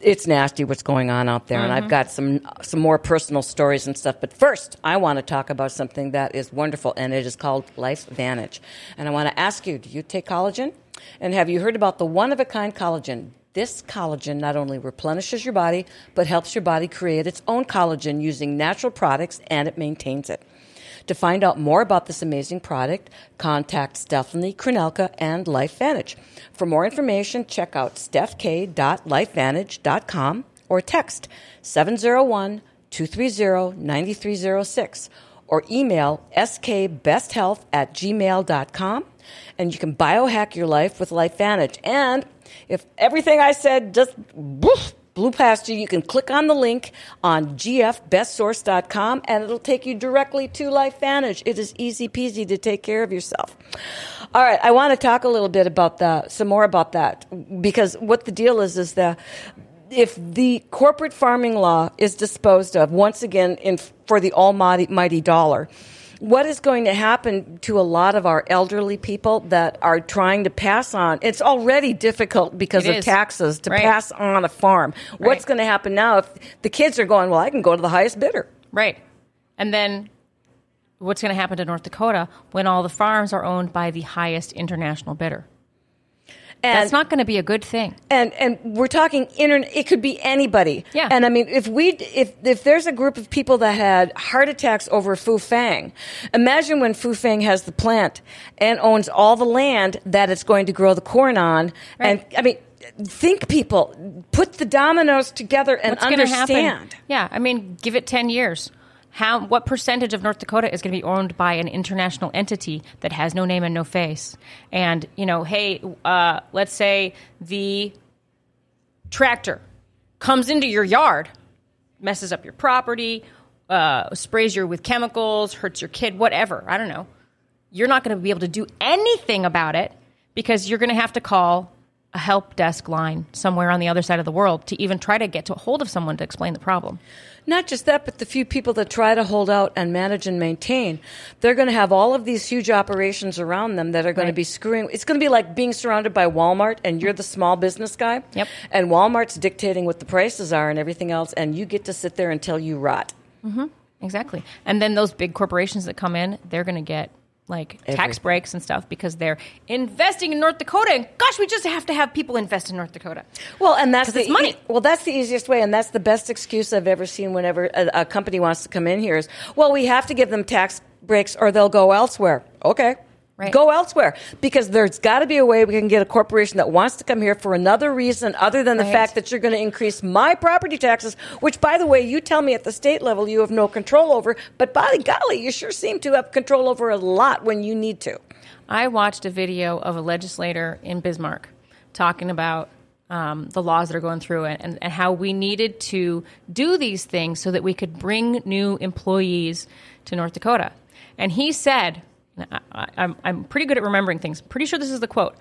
it's nasty what's going on out there. And I've got some some more personal stories and stuff. But first, I want to talk about something that is wonderful, and it is called LifeVantage. And I want to ask you: Do you take collagen? And have you heard about the one of a kind collagen? This collagen not only replenishes your body, but helps your body create its own collagen using natural products, and it maintains it. To find out more about this amazing product, contact Stephanie Kronelka and LifeVantage. For more information, check out stephk.lifevantage.com or text 701 230 9306 or email skbesthealth at gmail.com and you can biohack your life with LifeVantage. And if everything I said just blew past you, you can click on the link on gfbestsource.com and it'll take you directly to LifeVantage. It is easy peasy to take care of yourself. All right, I want to talk a little bit about that, some more about that, because what the deal is is that if the corporate farming law is disposed of once again in, for the almighty mighty dollar, what is going to happen to a lot of our elderly people that are trying to pass on? It's already difficult because of taxes to Right. pass on a farm. What's going to happen now if the kids are going, well, I can go to the highest bidder? Right. And then what's going to happen to North Dakota when all the farms are owned by the highest international bidder? And That's not going to be a good thing. and and we're talking internet it could be anybody Yeah. and i mean if we if if there's a group of people that had heart attacks over Fufeng imagine when Fufeng has the plant and owns all the land that it's going to grow the corn on and i mean think people put the dominoes together and What's understand? Yeah, I mean, give it 10 years. How what percentage of North Dakota is going to be owned by an international entity that has no name and no face? And, you know, hey, uh, let's say the tractor comes into your yard, messes up your property, uh, sprays you with chemicals, hurts your kid, whatever. I don't know. You're not going to be able to do anything about it because you're going to have to call a help desk line somewhere on the other side of the world to even try to get to hold of someone to explain the problem. Not just that, but the few people that try to hold out and manage and maintain, they're going to have all of these huge operations around them that are going to be screwing. It's going to be like being surrounded by Walmart and you're the small business guy. Yep. And Walmart's dictating what the prices are and everything else, and you get to sit there until you rot. Mm-hmm. Exactly. And then those big corporations that come in, they're going to get like tax breaks and stuff because they're investing in North Dakota. And gosh, we just have to have people invest in North Dakota. Well, and that's the money. e- well, that's the easiest way, and that's the best excuse I've ever seen. Whenever a, a company wants to come in here, is well, we have to give them tax breaks, or they'll go elsewhere. Okay. Right. Go elsewhere because there's got to be a way we can get a corporation that wants to come here for another reason other than the Right. fact that you're going to increase my property taxes, which, by the way, you tell me at the state level you have no control over, but by golly, you sure seem to have control over a lot when you need to. I watched a video of a legislator in Bismarck talking about um, the laws that are going through it and, and how we needed to do these things so that we could bring new employees to North Dakota. And he said, I, I, I'm, I'm pretty good at remembering things. Pretty sure this is the quote.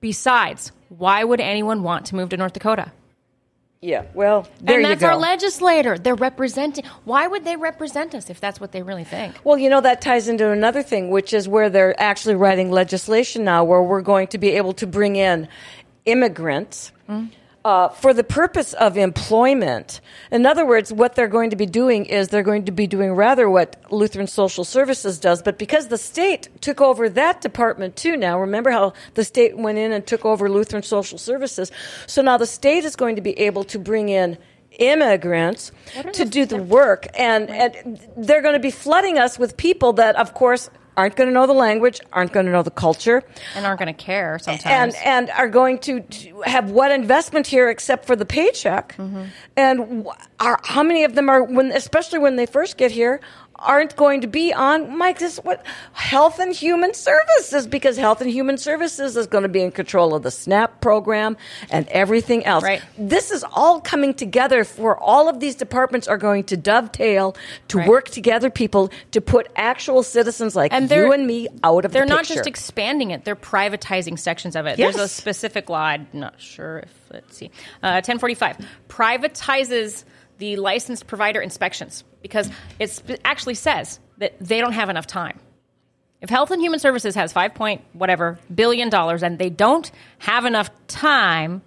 Besides, why would anyone want to move to North Dakota? Yeah. Well, there and that's our legislator. They're representing. Why would they represent us if that's what they really think? Well, you know, that ties into another thing, which is where they're actually writing legislation now where we're going to be able to bring in immigrants mm-hmm. Uh, for the purpose of employment. In other words, what they're going to be doing is they're going to be doing rather what Lutheran Social Services does, but because the state took over that department too now, remember how the state went in and took over Lutheran Social Services? So now the state is going to be able to bring in immigrants to do the work and, and they're going to be flooding us with people that of course aren't going to know the language, aren't going to know the culture, and aren't going to care sometimes, and and are going to, have what investment here except for the paycheck, Mm-hmm. and are how many of them are when especially when they first get here aren't going to be on Mike this what health and human services because health and human services is going to be in control of the SNAP program and everything else. Right. This is all coming together for all of these departments are going to dovetail to Right. work together people to put actual citizens like And you and me out of they're the not just expanding it; they're privatizing sections of it. There's a specific law. I'm not sure if let's see, uh, 1045 privatizes the licensed provider inspections because it actually says that they don't have enough time. If Health and Human Services has five point whatever billion dollars and they don't have enough time,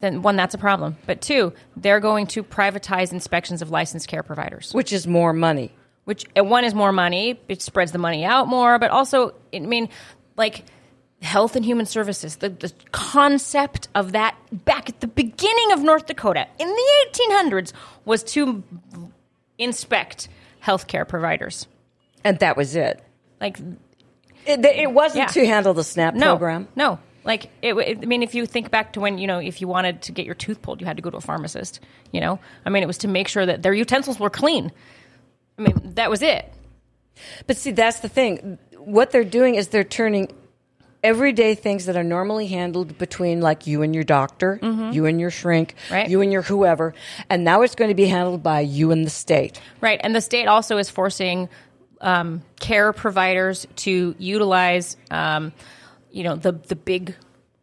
then one, that's a problem. But two, they're going to privatize inspections of licensed care providers which is more money. which uh, one is more money it spreads the money out more but also i mean like health and human services the, the concept of that back at the beginning of north dakota in the 1800s was to inspect healthcare providers And that was it. like It, it wasn't Yeah. to handle the SNAP no program. no like it, it- i mean if you think back to when you know if you wanted to get your tooth pulled you had to go to a pharmacist you know i mean it was to make sure that their utensils were clean i mean that was it But see, that's the thing. What they're doing is they're turning everyday things that are normally handled between like you and your doctor, you and your shrink, Mm-hmm. Right. you and your whoever, and now it's going to be handled by you and the state. Right, and the state also is forcing um, care providers to utilize, um, you know, the the big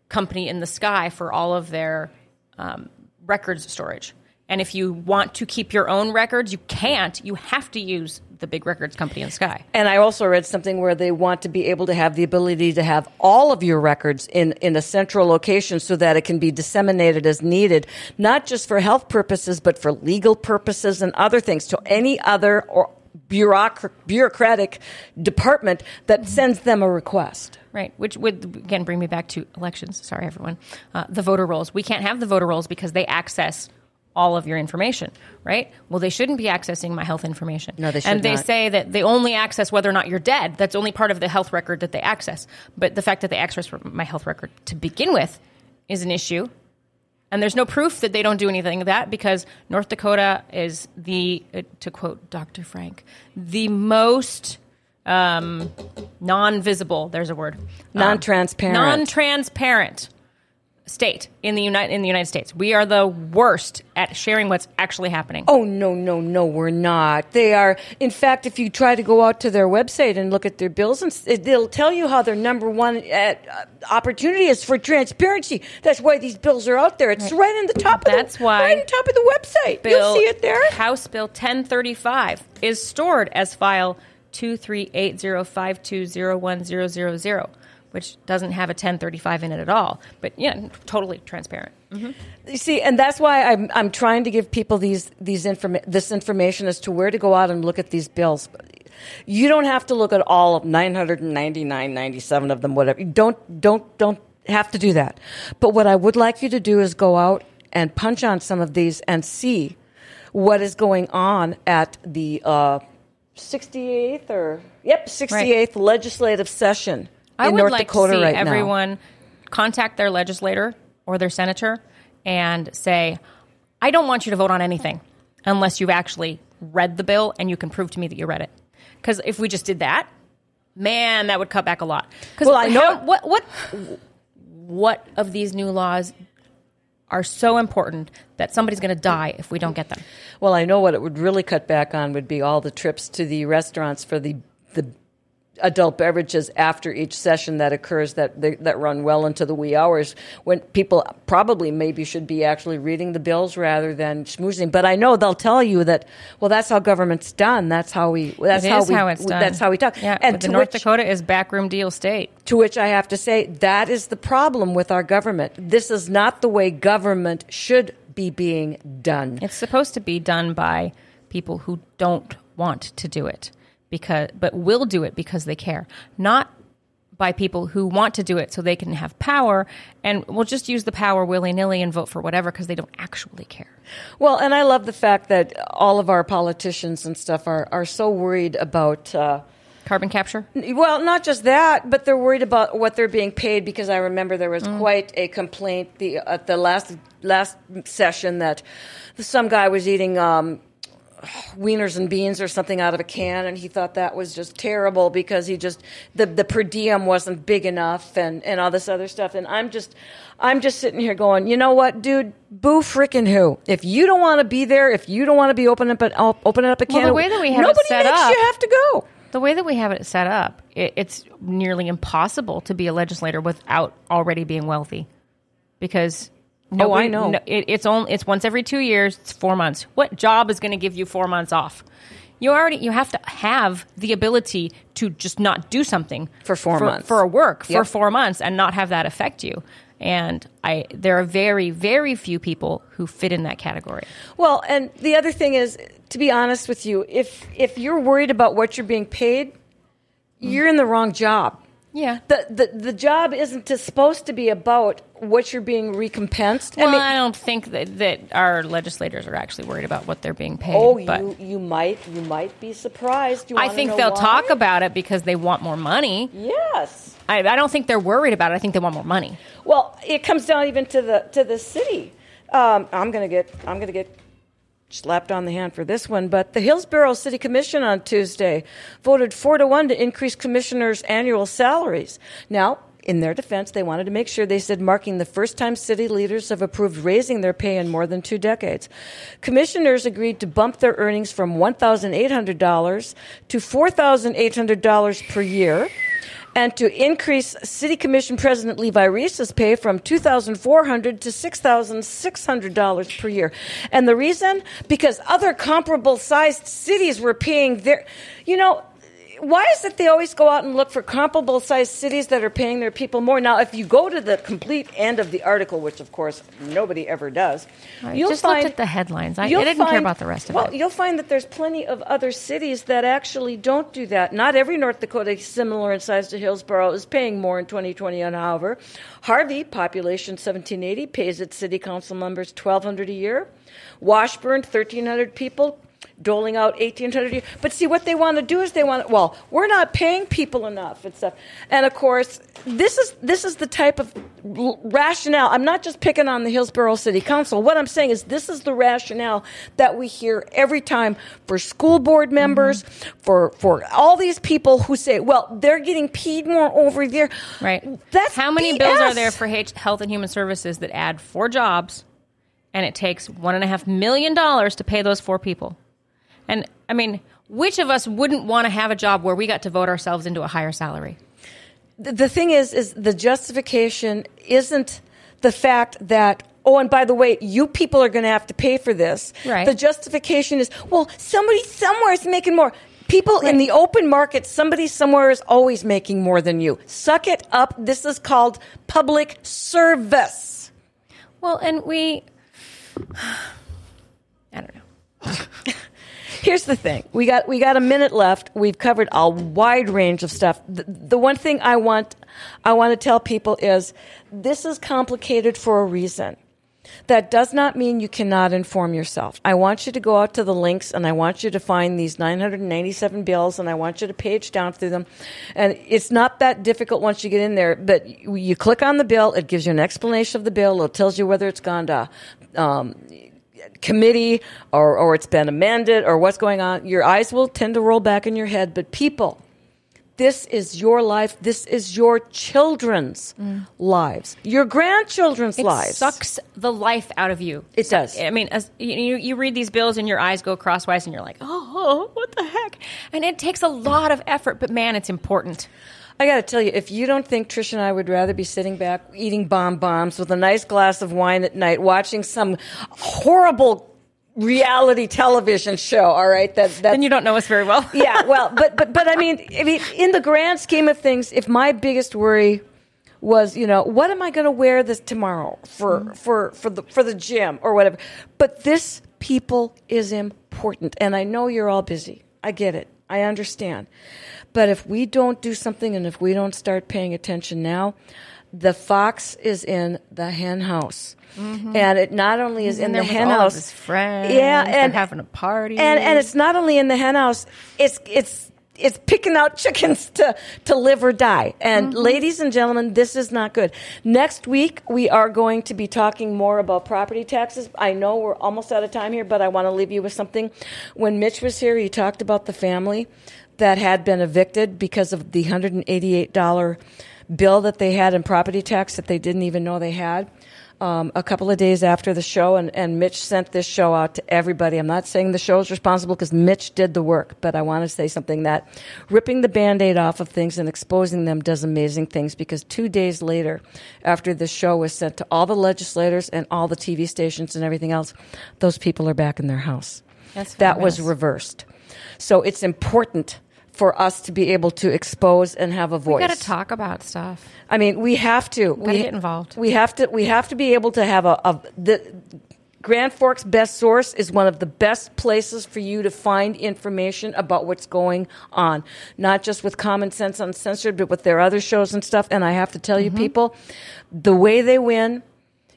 company in the sky for all of their um, records storage. And if you want to keep your own records, you can't. You have to use the big records company in the sky. And I also read something where they want to be able to have the ability to have all of your records in, in a central location so that it can be disseminated as needed, not just for health purposes, but for legal purposes and other things to any other or bureaucr- bureaucratic department that sends them a request. Right, which would again bring me back to elections. Sorry, everyone. Uh, the voter rolls. We can't have the voter rolls because they access all of your information, right? Well, they shouldn't be accessing my health information. No, they should. And they not. say that they only access whether or not you're dead. That's only part of the health record that they access. But the fact that they access my health record to begin with is an issue. And there's no proof that they don't do anything of that because North Dakota is the, uh, to quote Dr. Frank, the most um, non-visible. There's a word. Um, Non-transparent. non-transparent state in the United in the United States. We are the worst at sharing what's actually happening. Oh, no, no, no, we're not. They are, in fact, if you try to go out to their website and look at their bills, and it'll tell you how their number one uh, opportunity is for transparency. That's why these bills are out there. It's right in the top of That's the, why right on top of the website. You'll see it there. House Bill 1035 is stored as file 23805201000, which doesn't have a 1035 in it at all. But yeah, totally transparent. You see, and that's why I'm I'm trying to give people these these informa- this information as to where to go out and look at these bills. You don't have to look at all of 999, 97 of them, whatever. You don't don't don't have to do that. But what I would like you to do is go out and punch on some of these and see what is going on at the uh, 68th or yep 68th legislative session I would North like Dakota to see right now. everyone contact their legislator or their senator and say, I don't want you to vote on anything unless you've actually read the bill and you can prove to me that you read it. Because if we just did that, man, that would cut back a lot. 'Cause Well, I know- how- what what what of these new laws are so important that somebody's going to die if we don't get them. Well, I know what it would really cut back on would be all the trips to the restaurants for the adult beverages after each session that occurs that that run well into the wee hours when people probably maybe should be actually reading the bills rather than schmoozing but i know they'll tell you that well that's how government's done that's how we that's how we how it's done. that's how we talk Yeah, and to North which- Dakota is backroom deal state. to which I have to say, that is the problem with our government. This is not the way government should be being done. It's supposed to be done by people who don't want to do it because but will do it because they care. Not by people who want to do it so they can have power and will just use the power willy-nilly and vote for whatever because they don't actually care. Well, and I love the fact that all of our politicians and stuff are, are so worried about. Uh, Carbon capture? well, not just that, but they're worried about what they're being paid because I remember there was quite a complaint the, at the last last session that some guy was eating um, wieners and beans or something out of a can, and he thought that was just terrible because he just the the per diem wasn't big enough and and all this other stuff. And I'm just I'm just sitting here going, you know what, dude, boo frickin' who? If you don't want to be there, if you don't want to be opening up an oh, opening up a Well, can, the way that we have it nobody set makes up- you have to go. The way that we have it set up, it, it's nearly impossible to be a legislator without already being wealthy, because Oh, I know. no- it, it's only it's once every two years. It's four months. What job is going to give you four months off? You already you have to have the ability to just not do something For four months. for a work for four months and not have that affect you. And I there are very very few people who fit in that category. Well, and the other thing is, to be honest with you, if if you're worried about what you're being paid, you're in the wrong job. Yeah. The, the the job isn't supposed to be about what you're being recompensed. Well, I mean, I don't think that, that our legislators are actually worried about what they're being paid. oh, you you might you might be surprised. You I think they'll why? talk about it because they want more money. Yes. I, I don't think they're worried about it. I think they want more money. Well, it comes down even to the to the city. Um, I'm gonna get I'm gonna get slapped on the hand for this one, but the Hillsboro City Commission on Tuesday voted four to one to increase commissioners' annual salaries. Now. In their defense, they wanted to make sure they said marking the first time city leaders have approved raising their pay in more than two decades. Commissioners agreed to bump their earnings from $1,800 to $4,800 per year and to increase City Commission President Levi Reese's pay from $2,400 to six thousand six hundred dollars per year. And the reason? Because other comparable sized cities were paying their you know why is it they always go out and look for comparable sized cities that are paying their people more? Now, if you go to the complete end of the article, which of course nobody ever does, I you'll just find looked at the headlines. I, I didn't care about the rest of well, it. you'll find that there's plenty of other cities that actually don't do that. Not every North Dakota similar in size to Hillsboro is paying more in 2020. However, Harvey, population 1780, pays its city council members 1,200 a year. Washburn, 1,300 people. Doling out eighteen hundred a year, but see what they want to do is they want well, we're not paying people enough and stuff. And of course, this is this is the type of rationale. I'm not just picking on the Hillsboro City Council. What I'm saying is this is the rationale that we hear every time for school board mm-hmm. members, for for all these people who say, well, they're getting paid more over there. Right. That's How many BS. bills are there for H- Health and Human Services that add four jobs, and it takes one and a half million dollars to pay those four people? And I mean, which of us wouldn't want to have a job where we got to vote ourselves into a higher salary? the the thing is, is the justification isn't the fact that. Oh, and by the way, you people are going to have to pay for this. Right. The justification is, well, somebody somewhere is making more. People in the open market, somebody somewhere is always making more than you. Suck it up. This is called public service. Well, and we, I don't know. Here's the thing: we got we got a minute left. We've covered a wide range of stuff. The, the one thing I want I want to tell people is this is complicated for a reason. That does not mean you cannot inform yourself. I want you to go out to the links and I want you to find these 997 bills and I want you to page down through them. And it's not that difficult once you get in there, but you, click on the bill, it gives you an explanation of the bill, it tells you whether it's gone to um, committee or, or it's been amended or what's going on, your eyes will tend to roll back in your head. But people, this is your life. This is your children's mm. lives, your grandchildren's It lives. sucks the life out of you. It does. I mean, as, you you read these bills and your eyes go crosswise, and you're like, oh, what the heck? And it takes a lot of effort, but man, it's important. I got to tell you, if you don't think Trish and I would rather be sitting back eating bomb bombs with a nice glass of wine at night, watching some horrible reality television show, all right, that, that Then you don't know us very well. yeah, well, but but but I mean, I mean, in the grand scheme of things, if my biggest worry was, you know, what am I going to wear this tomorrow for mm. for for the for the gym or whatever? But this people is important, and I know you're all busy. I get it. I understand. But if we don't do something, and if we don't start paying attention now, the fox is in the hen house. Mm-hmm. And it not only is He's in, there the hen house, his friends. yeah, and having a party. and and it's not only in the hen house; it's it's it's picking out chickens to to live or die. And mm-hmm. ladies and gentlemen, this is not good. Next week we are going to be talking more about property taxes. I know we're almost out of time here, but I want to leave you with something. When Mitch was here, he talked about the family that had been evicted because of the hundred and eighty eight dollar bill that they had in property tax that they didn't even know they had um, a couple of days after the show, and, and Mitch sent this show out to everybody. I'm not saying the show is responsible because Mitch did the work, but I want to say something that ripping the band aid off of things and exposing them does amazing things because two days later, after this show was sent to all the legislators and all the TV stations and everything else, those people are back in their house. That's that was reversed. So it's important for us to be able to expose and have a voice. we got to talk about stuff. I mean, we have to. We get involved. We have to. We have to be able to have a, a the Grand Forks Best Source is one of the best places for you to find information about what's going on, not just with Common Sense UnSensored, but with their other shows and stuff. And I have to tell Mm-hmm. you, people, the way they win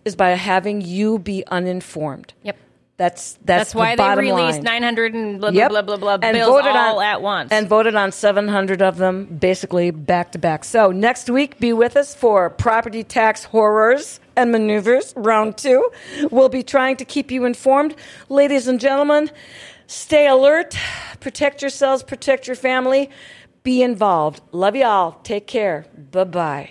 is by having you be uninformed. Yep. That's that's, That's why the they released line. 900 and blah, Yep. blah, blah, blah, blah And bills voted all on- at once. And voted on 700 of them, basically back to back. So next week, be with us for property tax horrors and maneuvers, round two. We'll be trying to keep you informed. Ladies and gentlemen, stay alert, protect yourselves, protect your family, be involved. Love you all. Take care. Bye bye.